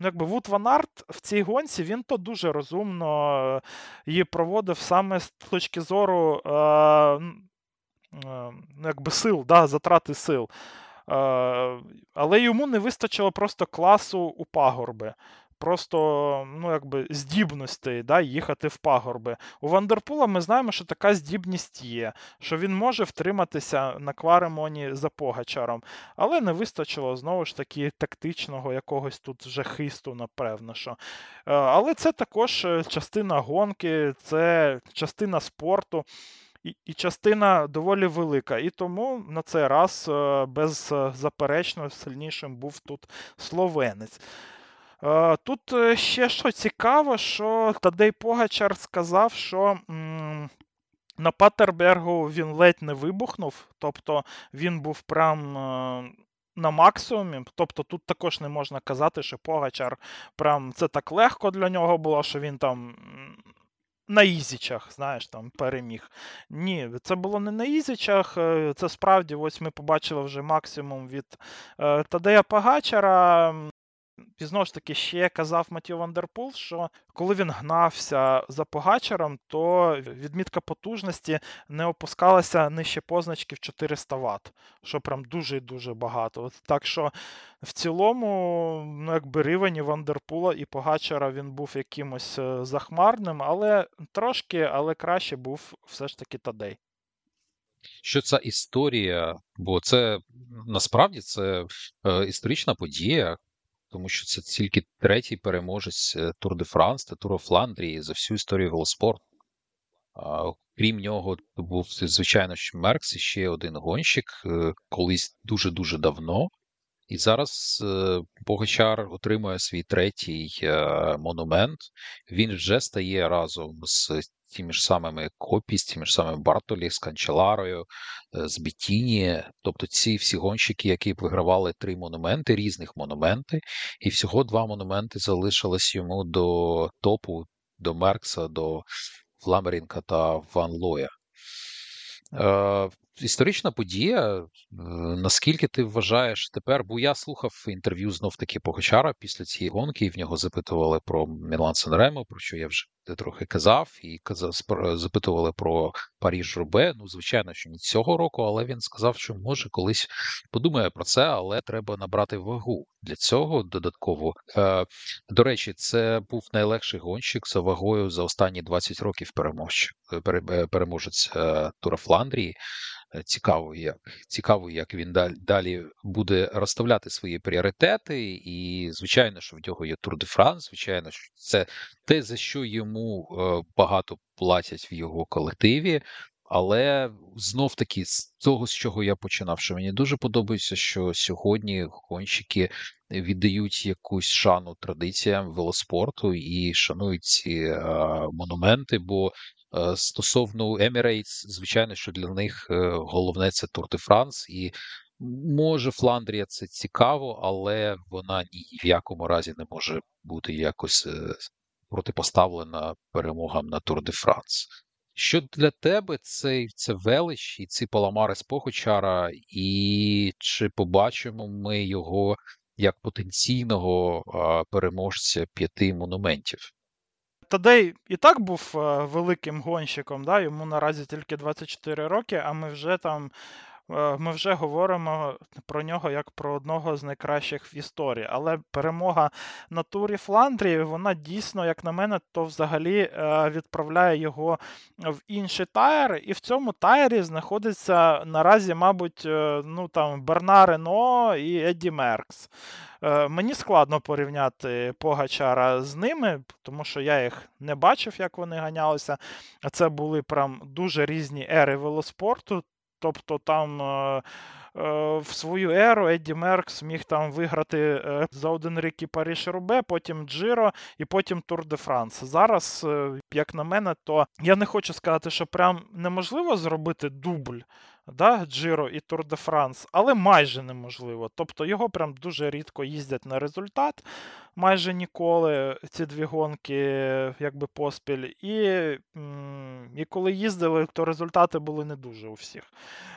якби Вуд Ван Арт в цій гонці він то дуже розумно її проводив саме з точки зору е, е, ну, якби сил, да, затрати сил. Е, але йому не вистачило просто класу у пагорби просто ну, якби здібностей да, їхати в пагорби. У Вандерпула ми знаємо, що така здібність є, що він може втриматися на кваремоні за Погачаром, але не вистачило знову ж таки тактичного якогось тут вже хисту, напевно. що. Е, але це також е, частина гонки, це частина спорту. І і частина доволі велика. І тому на цей раз е, беззаперечно сильнішим був тут словенець. Е, тут е, ще що цікаво, що Тадей Погачар сказав, що на Патербергу він ледь не вибухнув, тобто він був прям. Е, на максимумі, тобто тут також не можна казати, що Погачар прям це так легко для нього було, що він там на ізічах, знаєш, там переміг. Ні, це було не на ізічах. Це справді, ось ми побачили вже максимум від Тадея Погачара. І знову ж таки, ще казав Матіо Вандерпул, що коли він гнався за Погачером, то відмітка потужності не опускалася нижче позначки в 400 Вт, що прям дуже і дуже багато. От Так що в цілому, ну якби рівень Вандерпула і Погачера він був якимось е, захмарним, але трошки, але краще був все ж таки Тадей. Що ця історія, бо це насправді це е, історична подія, тому що це тільки третій переможець Тур де Франс та Тур Фландрії за всю історію велоспорту. Крім нього, був, звичайно, Меркс і ще один гонщик е, колись дуже-дуже давно. І зараз Богачар е, отримує свій третій е, монумент. Він вже стає разом з тими ж самими Копі, з тими ж самими Бартолі, з Канчеларою, е, з Бітіні. Тобто ці всі гонщики, які вигравали три монументи, різних монументи, і всього два монументи залишились йому до топу, до Меркса, до Фламерінка та Ван Лоя. Історична подія. Е, наскільки ти вважаєш тепер? Бо я слухав інтерв'ю знов таки Погачара після цієї гонки, і в нього запитували про Мілан Санремо, про що я вже трохи казав, і казав, запитували про Паріж Рубе. Ну, звичайно, що не цього року, але він сказав, що може колись подумає про це, але треба набрати вагу для цього додатково. Е, До речі, це був найлегший гонщик за вагою за останні 20 років е, переможець е, Тура Фландрії. Е, цікаво, як цікаво, як він далі буде розставляти свої пріоритети. І, звичайно, що в нього є Тур де Франс, звичайно, що це те, за що йому е, багато платять в його колективі. Але знов таки з того, з чого я починав, що мені дуже подобається, що сьогодні гонщики віддають якусь шану традиціям велоспорту і шанують ці е, монументи. Бо стосовно Emirates, звичайно, що для них е, головне це Тур де Франс, і може Фландрія це цікаво, але вона ні в якому разі не може бути якось е, протипоставлена перемогам на Тур де Франс. Що для тебе цей це велич і ці паламари з Похочара, і чи побачимо ми його як потенційного переможця п'яти монументів? Тадей і так був е, великим гонщиком, да? йому наразі тільки 24 роки, а ми вже там ми вже говоримо про нього як про одного з найкращих в історії. Але перемога на турі Фландрії, вона дійсно, як на мене, то взагалі е, відправляє його в інший тайр. І в цьому тайрі знаходиться наразі, мабуть, ну там Берна Рено і Едді Меркс. Е, Мені складно порівняти Погачара з ними, тому що я їх не бачив, як вони ганялися. Це були прям дуже різні ери велоспорту. Тобто там. е, е, В свою еру Едді Меркс міг там виграти е, за один рік і Париж Рубе, потім Джиро і потім Тур де Франс. Зараз, як на мене, то я не хочу сказати, що прям неможливо зробити дубль да, Джиро і Тур де Франс, але майже неможливо. Тобто його прям дуже рідко їздять на результат, майже ніколи ці дві гонки якби поспіль. І, і коли їздили, то результати були не дуже у всіх.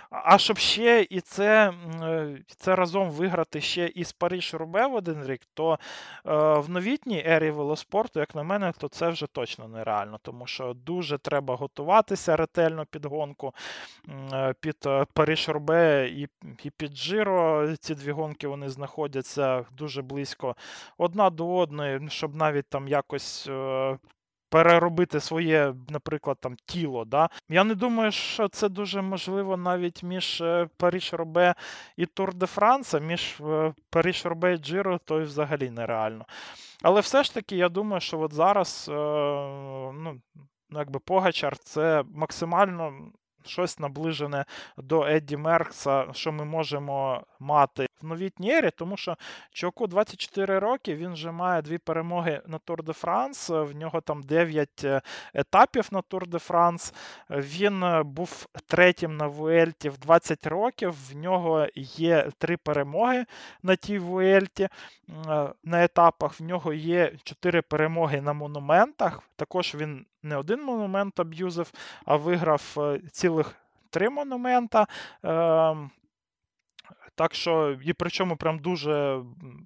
А щоб ще і це, е, це разом виграти ще із Париж Рубе в один рік, то е, в новітній ері велоспорту, як на мене, то це вже точно нереально, тому що дуже треба готуватися ретельно під гонку, е, під Париж Рубе і, і під Джиро. Ці дві гонки вони знаходяться дуже близько одна до одної, щоб навіть там якось. Переробити своє, наприклад, там тіло. Да? Я не думаю, що це дуже можливо навіть між Париж Рубе і Тур де Франс, а між Париж Рубе і Джиро, то й взагалі нереально. Але все ж таки, я думаю, що от зараз е, ну, ну, якби Погачар це максимально щось наближене до Едді Меркса, що ми можемо мати в новітній ері, тому що Чуваку 24 роки, він вже має дві перемоги на Тур де Франс, в нього там 9 етапів на Тур де Франс. Він е, був третім на Вуельті в 20 років, в нього є три перемоги на тій Вуельті е, на етапах, в нього є чотири перемоги на монументах. Також він не один монумент аб'юзив, а виграв е, цілих три монумента. Так що, і причому прям дуже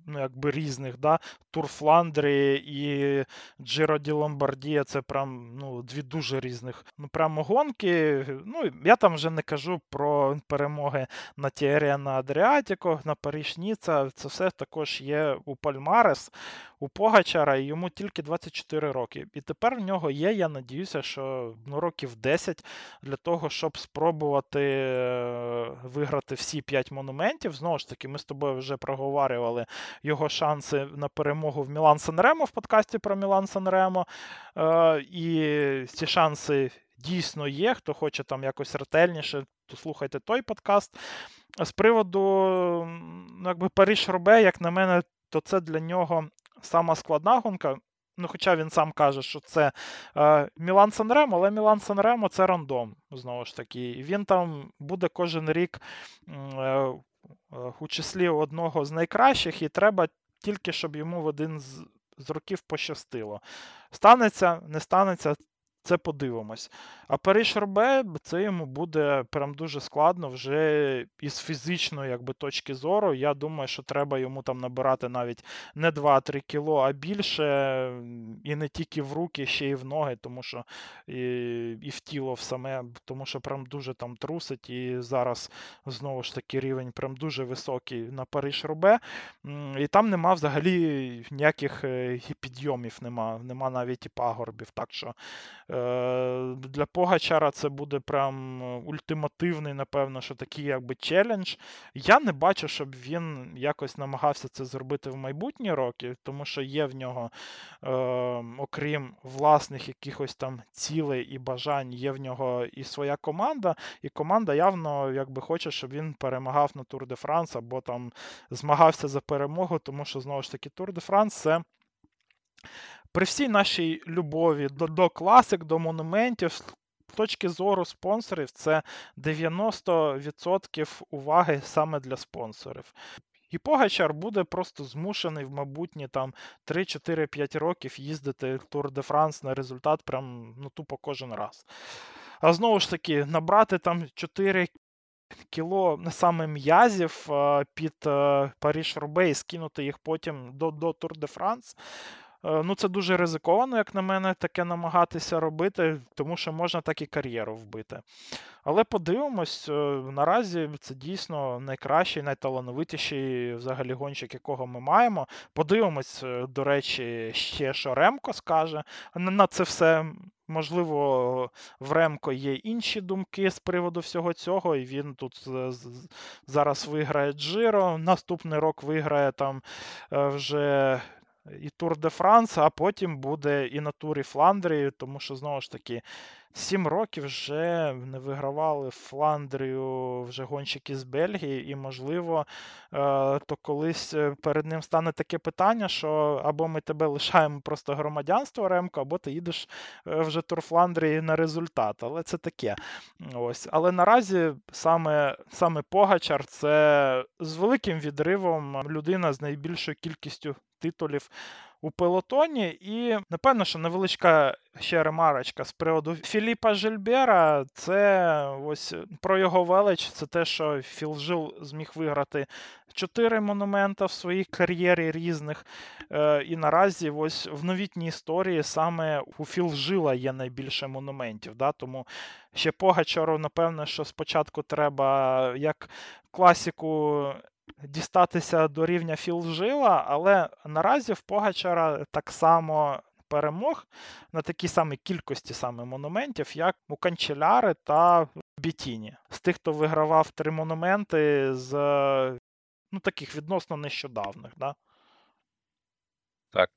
ну, якби різних, да? Тур Фландрії і Джиро Ді Ломбардія це прям ну, дві дуже різних ну, прямо гонки. Ну, Я там вже не кажу про перемоги на Тіерія на Адріатіко, на Ніца. Це все також є у Пальмарес, у Погачара, і йому тільки 24 роки. І тепер в нього є, я надіюся, що ну, років 10 для того, щоб спробувати е, виграти всі 5 монументів. Знову ж таки, ми з тобою вже проговорювали його шанси на перемогу в Мілан Санремо в подкасті про Мілан Санремо. Е, і ці шанси дійсно є. Хто хоче там якось ретельніше, то слухайте той подкаст. З приводу ну, якби Париж Робе, як на мене, то це для нього сама складна гонка. Ну, Хоча він сам каже, що це е, Мілан Санремо, але Мілан Санремо це рандом, знову ж таки. Він там буде кожен рік е, у числі одного з найкращих, і треба тільки, щоб йому в один з, з років пощастило. Станеться, не станеться, це подивимось. А Париж Робе, це йому буде прям дуже складно вже із фізичної якби, точки зору. Я думаю, що треба йому там набирати навіть не 2-3 кіло, а більше. І не тільки в руки, ще й в ноги, тому що і, і в тіло в саме, тому що прям дуже там трусить. І зараз знову ж таки рівень прям дуже високий на Париж Робе. І там нема взагалі ніяких е, підйомів, нема, нема навіть і пагорбів. Так що для Погачара це буде прям ультимативний, напевно, що такий якби челендж. Я не бачу, щоб він якось намагався це зробити в майбутні роки, тому що є в нього, е, окрім власних якихось там цілей і бажань, є в нього і своя команда, і команда явно якби хоче, щоб він перемагав на Тур де Франс або там змагався за перемогу, тому що знову ж таки Тур де Франс це при всій нашій любові до, до класик, до монументів, з точки зору спонсорів, це 90% уваги саме для спонсорів. І Погачар буде просто змушений в майбутні там 3-4-5 років їздити Тур де Франс на результат прям ну, тупо кожен раз. А знову ж таки, набрати там 4 кіло саме м'язів під Париж Рубе і скинути їх потім до до Тур де Франс. Е, ну, це дуже ризиковано, як на мене, таке намагатися робити, тому що можна так і кар'єру вбити. Але подивимось, е, наразі це дійсно найкращий, найталановитіший взагалі гонщик, якого ми маємо. Подивимось, е, до речі, ще що Ремко скаже на це все. Можливо, в Ремко є інші думки з приводу всього цього, і він тут зараз виграє Джиро. Наступний рок виграє там вже і Тур де Франс, а потім буде і на турі Фландрії, тому що, знову ж таки, сім років вже не вигравали Фландрію вже гонщики з Бельгії, і, можливо, е, то колись е, перед ним стане таке питання, що або ми тебе лишаємо просто громадянство Ремко, або ти їдеш е, вже Тур Фландрії на результат. Але це таке. Ось. Але наразі саме саме Погачар це з великим відривом людина з найбільшою кількістю титулів у пелотоні. І, напевно, що невеличка ще ремарочка з приводу Філіпа Жильбера. Це ось про його велич. Це те, що Філ Жил зміг виграти чотири монумента в своїй кар'єрі різних. Е, і наразі ось в новітній історії саме у Філ Жила є найбільше монументів. Да? Тому ще Погачару, напевно, що спочатку треба як класіку дістатися до рівня Філжила, але наразі в Погачара так само перемог на такій самій кількості саме монументів, як у Канчеляри та Бітіні. З тих, хто вигравав три монументи з ну, таких відносно нещодавних. Да? Так.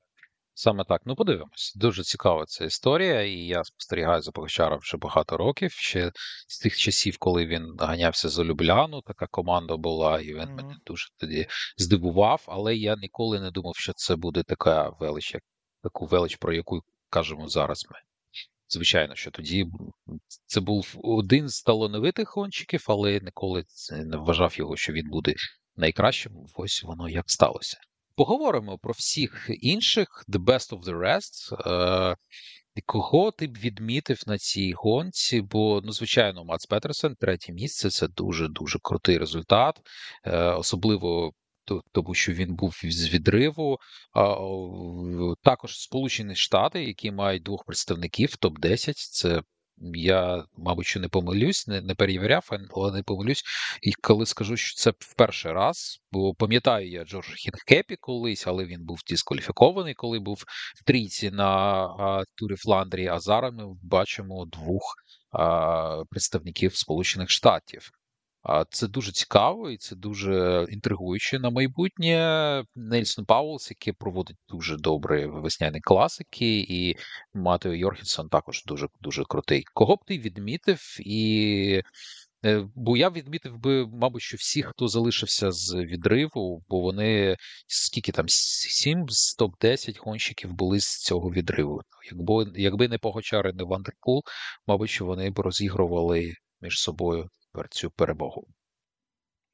Саме так. Ну, подивимось. Дуже цікава ця історія, і я спостерігаю за Погачаром вже багато років. Ще з тих часів, коли він ганявся за Любляну, така команда була, і він mm-hmm. мене дуже тоді здивував. Але я ніколи не думав, що це буде така велич, як таку велич, про яку кажемо зараз ми. Звичайно, що тоді це був один з талановитих гонщиків, але ніколи не вважав його, що він буде найкращим. Ось воно як сталося. Поговоримо про всіх інших, the best of the rest. Е, Кого ти б відмітив на цій гонці? Бо, ну, звичайно, Мадс Педерсен, третє місце це дуже-дуже крутий результат, е, особливо тому, що він був з відриву. Також Сполучені Штати, які мають двох представників топ-10, це я, мабуть, що не помилюсь, не не перевіряв, але не помилюсь. І коли скажу, що це в перший раз, бо пам'ятаю я Джордж Хінкепі колись, але він був дискваліфікований, коли був в трійці на а, турі Фландрії. А зараз ми бачимо двох а, представників Сполучених Штатів. Це дуже цікаво і це дуже інтригуюче на майбутнє. Нельсон Паулс, який проводить дуже добре весняні класики, і Матео Йоргенсон також дуже дуже крутий. Кого б ти відмітив? І е, бо я відмітив би, мабуть, що всі, хто залишився з відриву, бо вони скільки там сім з топ 10 гонщиків були з цього відриву. Якби якби не Погочари, не Вандерпул, мабуть, що вони б розігрували між собою цю перемогу.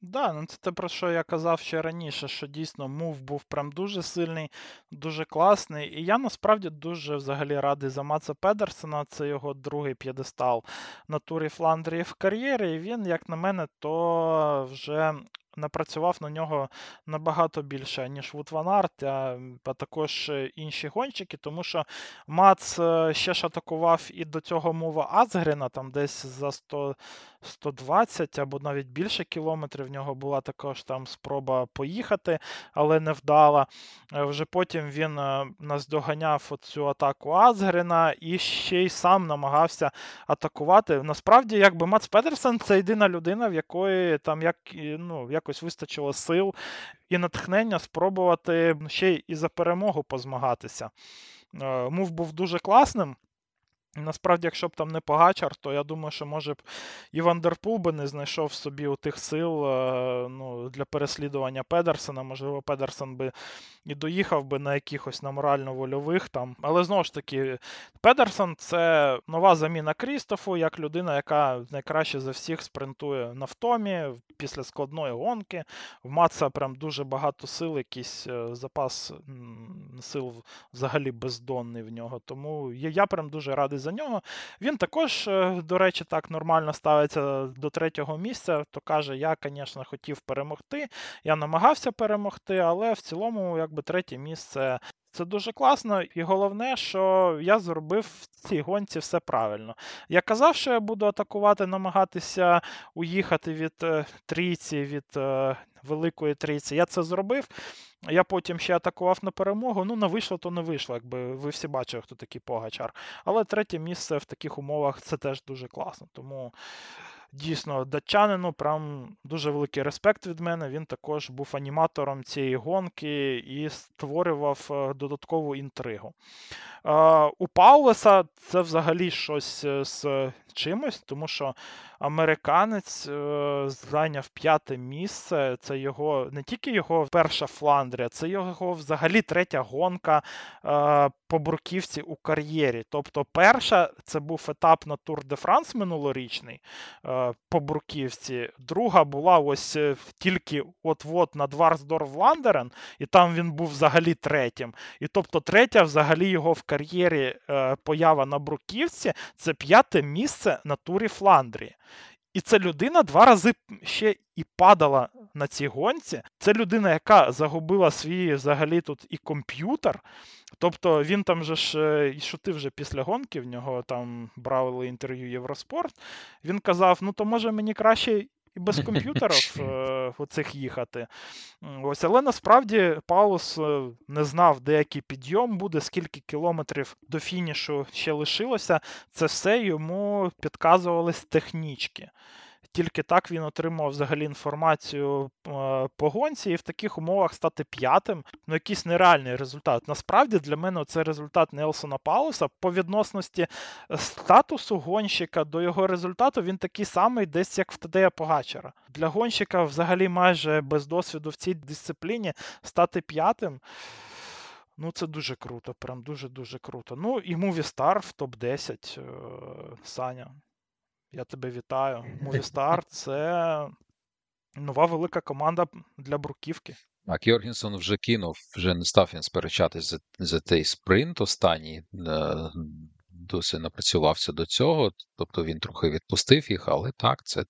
Да, ну це те, про що я казав ще раніше, що дійсно мув був прям дуже сильний, дуже класний. І я насправді дуже взагалі радий за Маца Педерсена. Це його другий п'єдестал на турі Фландрії в кар'єрі. І він, як на мене, то вже напрацював на нього набагато більше, ніж Вуд Ван Арт, а також інші гонщики, тому що Мадс е, ще ж атакував і до цього move а Асгрена, там десь за 100, 120 або навіть більше кілометрів. В нього була також там спроба поїхати, але не вдала. Е, вже потім він е, наздоганяв цю атаку Асгрена і ще й сам намагався атакувати. Насправді, якби Мадс Педерсен це єдина людина, в якої там як ну, якось вистачило сил і натхнення спробувати ще і за перемогу позмагатися. Е, мув був дуже класним. Насправді, якщо б там не Погачар, то я думаю, що може б і Вандерпул би не знайшов собі у тих сил е, ну, для переслідування Педерсена. Можливо, Педерсен би і доїхав би на якихось на морально-вольових там. Але знову ж таки, Педерсон це нова заміна Крістофу, як людина, яка найкраще за всіх спринтує на втомі після складної гонки. В Маца прям дуже багато сил, якийсь е, запас сил взагалі бездонний в нього. Тому я прям дуже радий за нього. Він також, е, до речі, так нормально ставиться до третього місця. То каже, я, звісно, хотів перемогти. Я намагався перемогти, але в цілому, якби третє місце. Це дуже класно, і головне, що я зробив в цій гонці все правильно. Я казав, що я буду атакувати, намагатися уїхати від е, трійці, від е, великої трійці. Я це зробив. Я потім ще атакував на перемогу. Ну, не вийшло, то не вийшло. Якби ви всі бачили, хто такий Погачар. Але третє місце в таких умовах це теж дуже класно. Тому дійсно датчанину прям дуже великий респект від мене. Він також був аніматором цієї гонки і створював е, додаткову інтригу. У Паулеса це взагалі щось е, з чимось, тому що американець е, зайняв п'яте місце. Це його не тільки його перша Фландрія, це його взагалі третя гонка е, по бурківці у кар'єрі. Тобто, перша це був етап на Тур де Франс минулорічний по бурківці. Друга була ось тільки от-от на Дварсдор Вландерен, і там він був взагалі третім. І тобто, третя, взагалі, його в кар'єрі е, поява на Бруківці це п'яте місце на турі Фландрії. І ця людина два рази ще і падала на цій гонці. Це людина, яка загубила свій взагалі тут і комп'ютер. Тобто він там же ж е, і шутив вже після гонки, в нього там брали інтерв'ю Євроспорт. Він казав: ну то може мені краще і без комп'ютерів е, оцих їхати. Ось, Але насправді Паулус е, не знав, де який підйом буде, скільки кілометрів до фінішу ще лишилося. Це все йому підказувались технічки. Тільки так він отримав взагалі інформацію е, по гонці, і в таких умовах стати п'ятим ну якийсь нереальний результат. Насправді для мене це результат Нелсона Паулуса по відносності е, статусу гонщика до його результату він такий самий, десь як в Тадея Погачера. Для гонщика, взагалі, майже без досвіду в цій дисципліні стати п'ятим. Ну, це дуже круто, прям дуже-дуже круто. Ну, і Movistar в топ-10 е, Саня. Я тебе вітаю. Movistar – це нова велика команда для бруківки. А Кьоргінсон вже кинув, вже не став він сперечатись за за той спринт останній. Досі напрацювався до цього, тобто він трохи відпустив їх, але так, це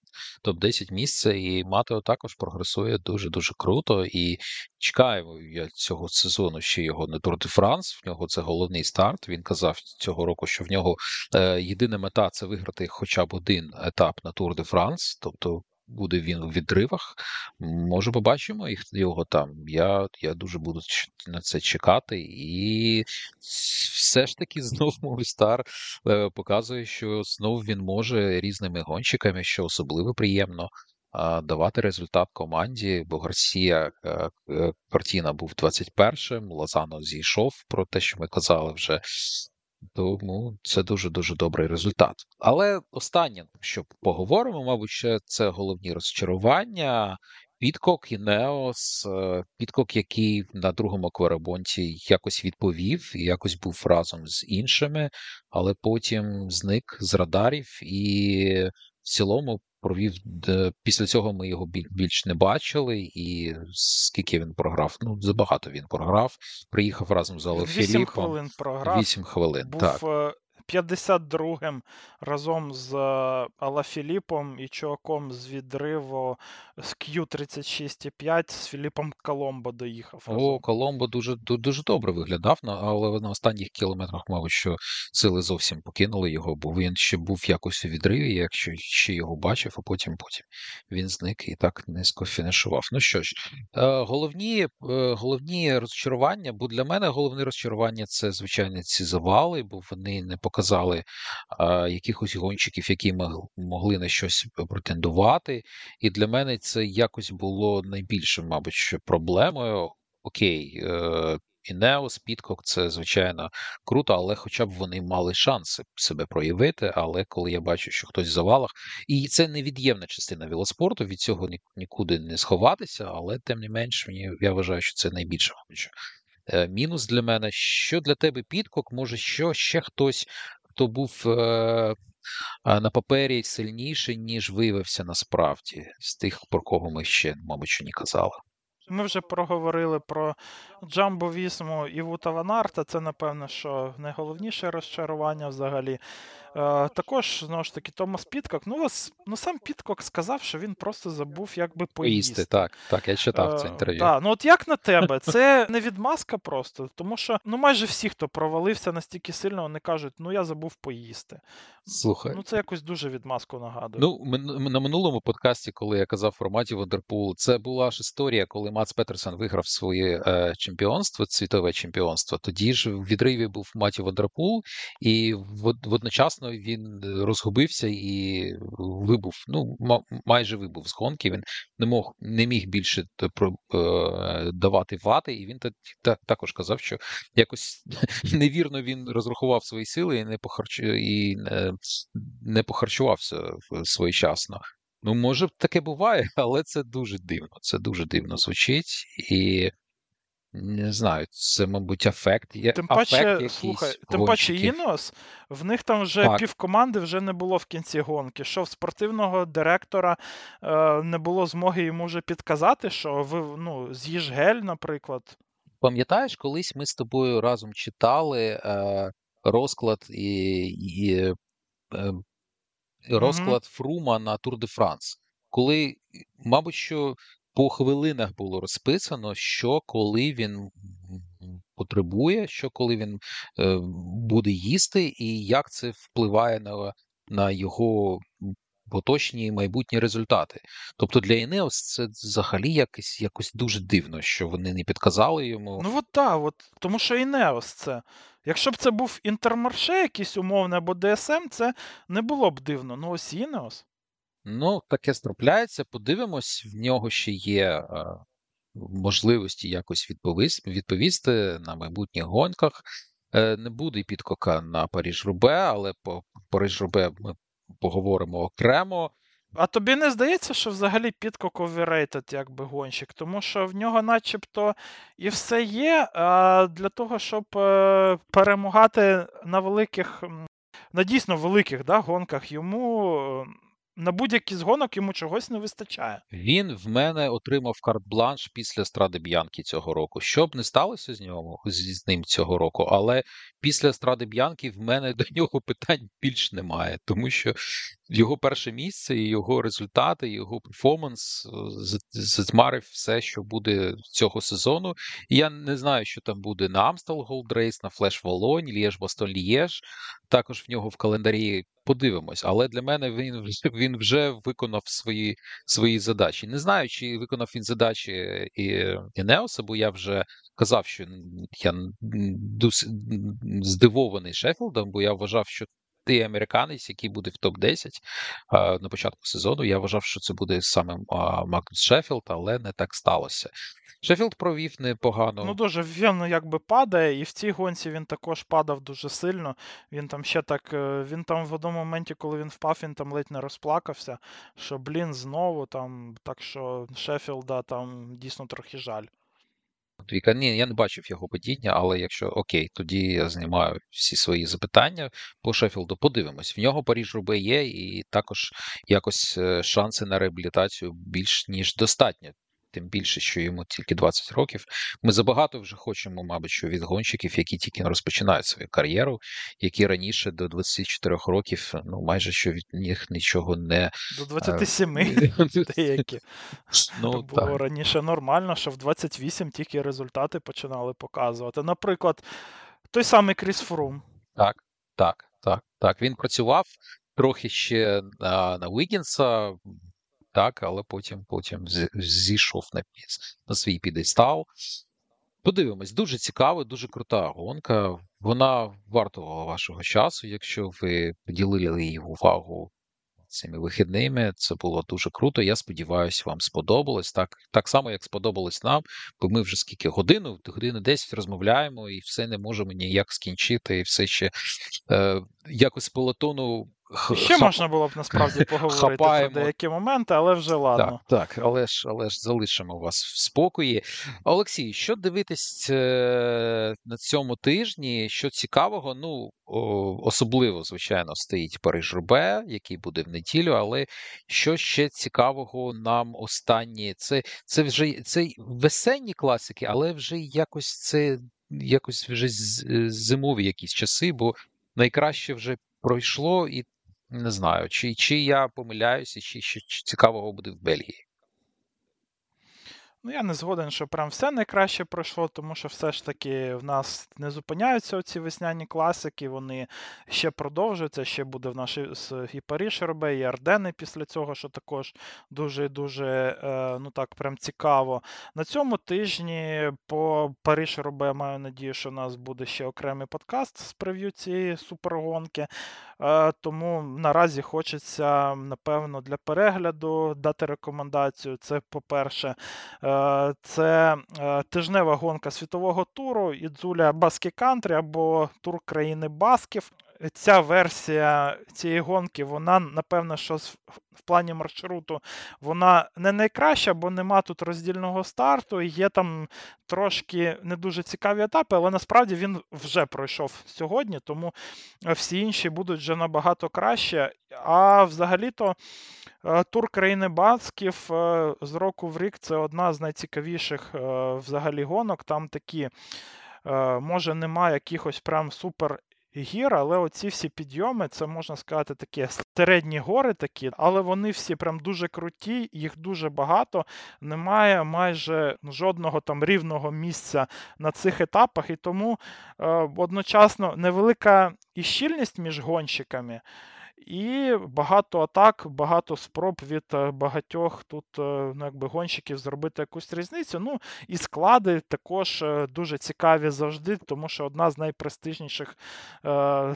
топ-10 місце, і Матео також прогресує дуже-дуже круто. І чекаємо я цього сезону ще його не Тур де Франс. В нього це головний старт. Він казав цього року, що в нього е, єдина мета це виграти хоча б один етап на Тур де Франс, тобто буде він у відривах. Може, побачимо їх його там. Я я дуже буду на це чекати. І все ж таки знов Movistar е, показує, що знов він може різними гонщиками, що особливо приємно. Давати результат команді, бо Гарсія е, е, Картіна був 21-м, Лазано зійшов про те, що ми казали вже тому це дуже-дуже добрий результат. Але останнє, що поговоримо, мабуть, ще це головні розчарування. Підкок і Неос, е, підкок, який на другому акварабонті якось відповів і якось був разом з іншими, але потім зник з радарів і в цілому провів після цього. Ми його більш не бачили, і скільки він програв? Ну забагато він програв. Приїхав разом з Алофіліпом. Вісім хвилин програв. Вісім хвилин. Був так. Е, 52-м разом з е, Алафіліпом і чуваком з відриву з Q36,5 з Філіпом Коломбо доїхав. О, Коломбо дуже дуже добре виглядав, але на останніх кілометрах, мабуть, що сили зовсім покинули його, бо він ще був якось у відриві, якщо ще його бачив, а потім потім він зник і так низько фінішував. Ну що ж, е, головні е, головні розчарування, бо для мене головне розчарування це, звичайно, ці завали, бо вони не показали показали якихось гонщиків, які могли на щось претендувати. І для мене це якось було найбільшим, мабуть, проблемою. Окей, е, Інеос, Підкок це звичайно круто, але хоча б вони мали шанси себе проявити. Але коли я бачу, що хтось в завалах, і це невід'ємна частина велоспорту, від цього нікуди не сховатися, але тим не менш, мені я вважаю, що це найбільше. Е, мінус для мене, що для тебе підкок, може, що ще хтось, хто був е, на папері сильніший, ніж виявився насправді, з тих, про кого ми ще, мабуть, що не казали. Ми вже проговорили про Джамбо Вісму і Вута Ванарта. Це, напевно, що найголовніше розчарування взагалі. Е, також, знову ж таки, Томас Підкок. Ну, ну сам Підкок сказав, що він просто забув якби поїсти. Поїсти, так, так, я читав це Е, інтерв'ю. Да, ну от як на тебе, це не відмазка просто, тому що ну майже всі, хто провалився настільки сильно, вони кажуть, ну я забув поїсти. Слухай, Ну це якось дуже відмазку нагадує. Ну, на минулому подкасті, коли я казав в форматі Вандерпул, це була ж історія, коли Мац Петерсон виграв своє е, чемпіонство, світове чемпіонство. Тоді ж в відриві був Маті Вандерпул, і вод- водночасно він розгубився і вибув. Ну, ма- майже вибув з гонки. Він не мог не міг більше е, давати вати, і він та, та- також казав, що якось невірно він розрахував свої сили і не похарчу і не, похарчувався своєчасно. Ну, може, таке буває, але це дуже дивно. Це дуже дивно звучить, і не знаю, це, мабуть, афект. Є Тим афект паче, якийсь слухай, тим паче. Інос, в них там вже Так. півкоманди вже не було в кінці гонки. Що в спортивного директора е, не було змоги йому вже підказати, що ви ну, з'їж гель, наприклад. Пам'ятаєш, колись ми з тобою разом читали е, розклад і, і е, розклад Фрума на Тур де Франс, коли, мабуть, що по хвилинах було розписано, що коли він потребує, що коли він е, буде їсти, і як це впливає на, на його поточні майбутні результати. Тобто для Інеос це взагалі якось, якось дуже дивно, що вони не підказали йому. Ну от так, от, тому що Інеос це. Якщо б це був інтермарше якийсь умовний або ДСМ, це не було б дивно. Ну ось Інеос. Ну, таке трапляється. Подивимось, в нього ще є е, можливості якось відповісти, на майбутніх гонках. Е, не буде Підкока на Паріж-Рубе, але по Париж-Рубе ми поговоримо окремо. А тобі не здається, що взагалі Підкок overrated якби гонщик, тому що в нього начебто і все є, а для того, щоб е, перемагати на великих, на дійсно великих да, гонках, йому на будь-які з гонок йому чогось не вистачає. Він в мене отримав карт-бланш після Стради Б'янки цього року. Що б не сталося з нього з ним цього року, але після Стради Б'янки в мене до нього питань більш немає, тому що його перше місце і його результати, і його перформанс е, затьмарив все, що буде цього сезону. І я не знаю, що там буде на Амстел Голд Рейс, на Флеш Волонь, Лєж Бастонь Лєж. Також в нього в календарі подивимось. Але для мене він він вже виконав свої свої задачі. Не знаю, чи виконав він задачі і Інеоса, бо я вже казав, що я здивований Шеффілдом, бо я вважав, що ти американець, який буде в топ-10 на початку сезону. Я вважав, що це буде саме Магнус Шеффілд, але не так сталося. Шеффілд провів непогано. Ну дуже він якби падає, і в цій гонці він також падав дуже сильно. Він там ще так. е, Він там в одному моменті, коли він впав, він там ледь не розплакався. Що блін, знову там. Так що Шеффілда там дійсно трохи жаль. Віка, ні, я не бачив його падіння, але якщо окей, тоді я знімаю всі свої запитання по Шеффілду. Подивимось. В нього Паріж Рубе є, і також якось е, шанси на реабілітацію більш ніж достатньо. Тим більше, що йому тільки 20 років. Ми забагато вже хочемо, мабуть, що від гонщиків, які тільки розпочинають свою кар'єру, які раніше до 24 років, ну майже що від них нічого не До 27 деякі. ну, було раніше нормально, що в 28 тільки результати починали показувати. Наприклад, той самий Кріс Фрум. Так, так, так, так. Він працював трохи ще на, на Вігінса, так, але потім, потім зійшов на, на свій підестал. Подивимось, дуже цікаво, дуже крута гонка. Вона вартувала вашого часу, якщо ви поділили її увагу цими вихідними. Це було дуже круто. Я сподіваюся, вам сподобалось. Так, так само, як сподобалось нам, бо ми вже скільки годину, години 10 розмовляємо і все не можемо ніяк скінчити, і все ще е, якось х- Ще хап- можна було б насправді поговорити хапаємо. про деякі моменти, але вже ладно. Так, так, але ж, але ж залишимо вас в спокої. Олексій, що дивитись е, на цьому тижні? Що цікавого? Ну, особливо, звичайно, стоїть Париж Рубе, який буде в неділю, але що ще цікавого нам останні? Це, це вже це весенні класики, але вже якось це якось вже зимові якісь часи, бо найкраще вже пройшло, і не знаю, чи чи я помиляюся, чи що цікавого буде в Бельгії. Ну, я не згоден, що прям все найкраще пройшло, тому що все ж таки в нас не зупиняються оці весняні класики, вони ще продовжуються, ще буде в нашій і Париж робе, і Ардени після цього, що також дуже дуже е, ну так, прям цікаво. На цьому тижні по Париж робе маю надію, що у нас буде ще окремий подкаст з прев'ю цієї супергонки. Е, тому наразі хочеться, напевно, для перегляду дати рекомендацію. Це, по-перше, е, це е, тижнева гонка світового туру Ідзуля Баскі Кантрі або тур країни Басків ця версія цієї гонки, вона, напевно, що в плані маршруту вона не найкраща, бо нема тут роздільного старту. Є там трошки не дуже цікаві етапи, але насправді він вже пройшов сьогодні, тому всі інші будуть вже набагато краще. А взагалі-то. Е, тур країни Бацьків е, з року в рік це одна з найцікавіших е, взагалі гонок. Там такі, може, немає якихось прям супер гір, але оці всі підйоми, це можна сказати, такі середні гори, такі, але вони всі прям дуже круті, їх дуже багато. Немає майже жодного там рівного місця на цих етапах, і тому е, одночасно невелика і щільність між гонщиками. І багато атак, багато спроб від е, багатьох тут е, ну, якби гонщиків зробити якусь різницю. Ну і склади також е, дуже цікаві завжди, тому що одна з найпрестижніших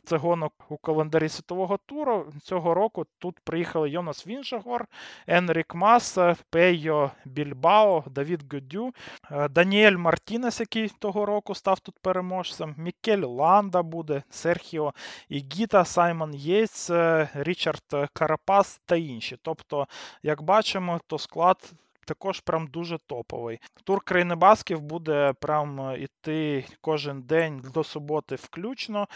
це гонок у календарі світового туру цього року тут приїхали Йонас Віншагор, Енрік Мас, Пейо Більбао, Давід Гудю, Даніель Мартінес, який того року став тут переможцем, Мікель Ланда буде, Серхіо Ігіта, Саймон Єйц. Річард Карапас та інші. Тобто, як бачимо, то склад. Також прям дуже топовий. Тур країни Басків буде прям іти кожен день до суботи включно,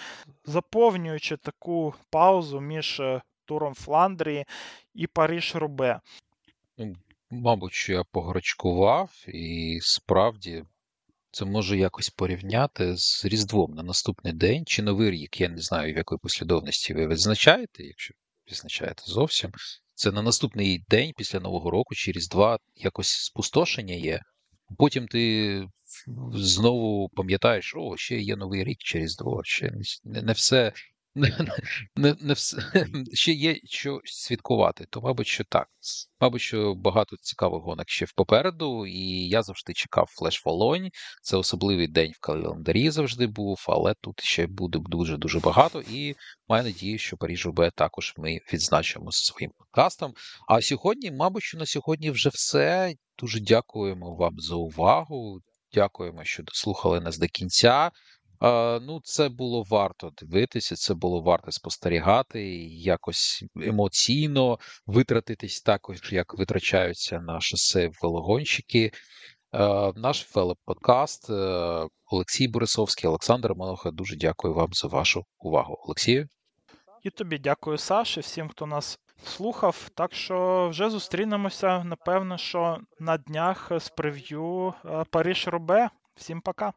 заповнюючи таку паузу між е, туром Фландрії і Париж Рубе. Ну, мабуть, що я пограчкував, і справді це можу якось порівняти з Різдвом на наступний день чи Новий рік. Я не знаю, в якої послідовності ви відзначаєте, якщо відзначаєте зовсім. Це на наступний день після Нового року чи Різдва якось спустошення є. Потім ти знову пам'ятаєш, о, ще є Новий рік через два. ще не все не, не все, ще є що святкувати, то, мабуть, що так. Мабуть, що багато цікавих гонок ще попереду, і я завжди чекав флеш Волонь. Це особливий день в календарі завжди був, але тут ще буде дуже-дуже багато. І маю надію, що Паріж УБ також ми відзначимо своїм подкастом. А сьогодні, мабуть, що на сьогодні вже все. Дуже дякуємо вам за увагу. Дякуємо, що дослухали нас до кінця. Ну, це було варто дивитися, це було варто спостерігати, якось емоційно витратитись також, як витрачаються на шосе велогонщики. Наш велоподкаст Олексій Борисовський, Олександр Малоха. Дуже дякую вам за вашу увагу. Олексію. І тобі дякую, Саші, всім, хто нас слухав. Так що вже зустрінемося. Напевно, що на днях з прев'ю Париж Робе. Всім пока.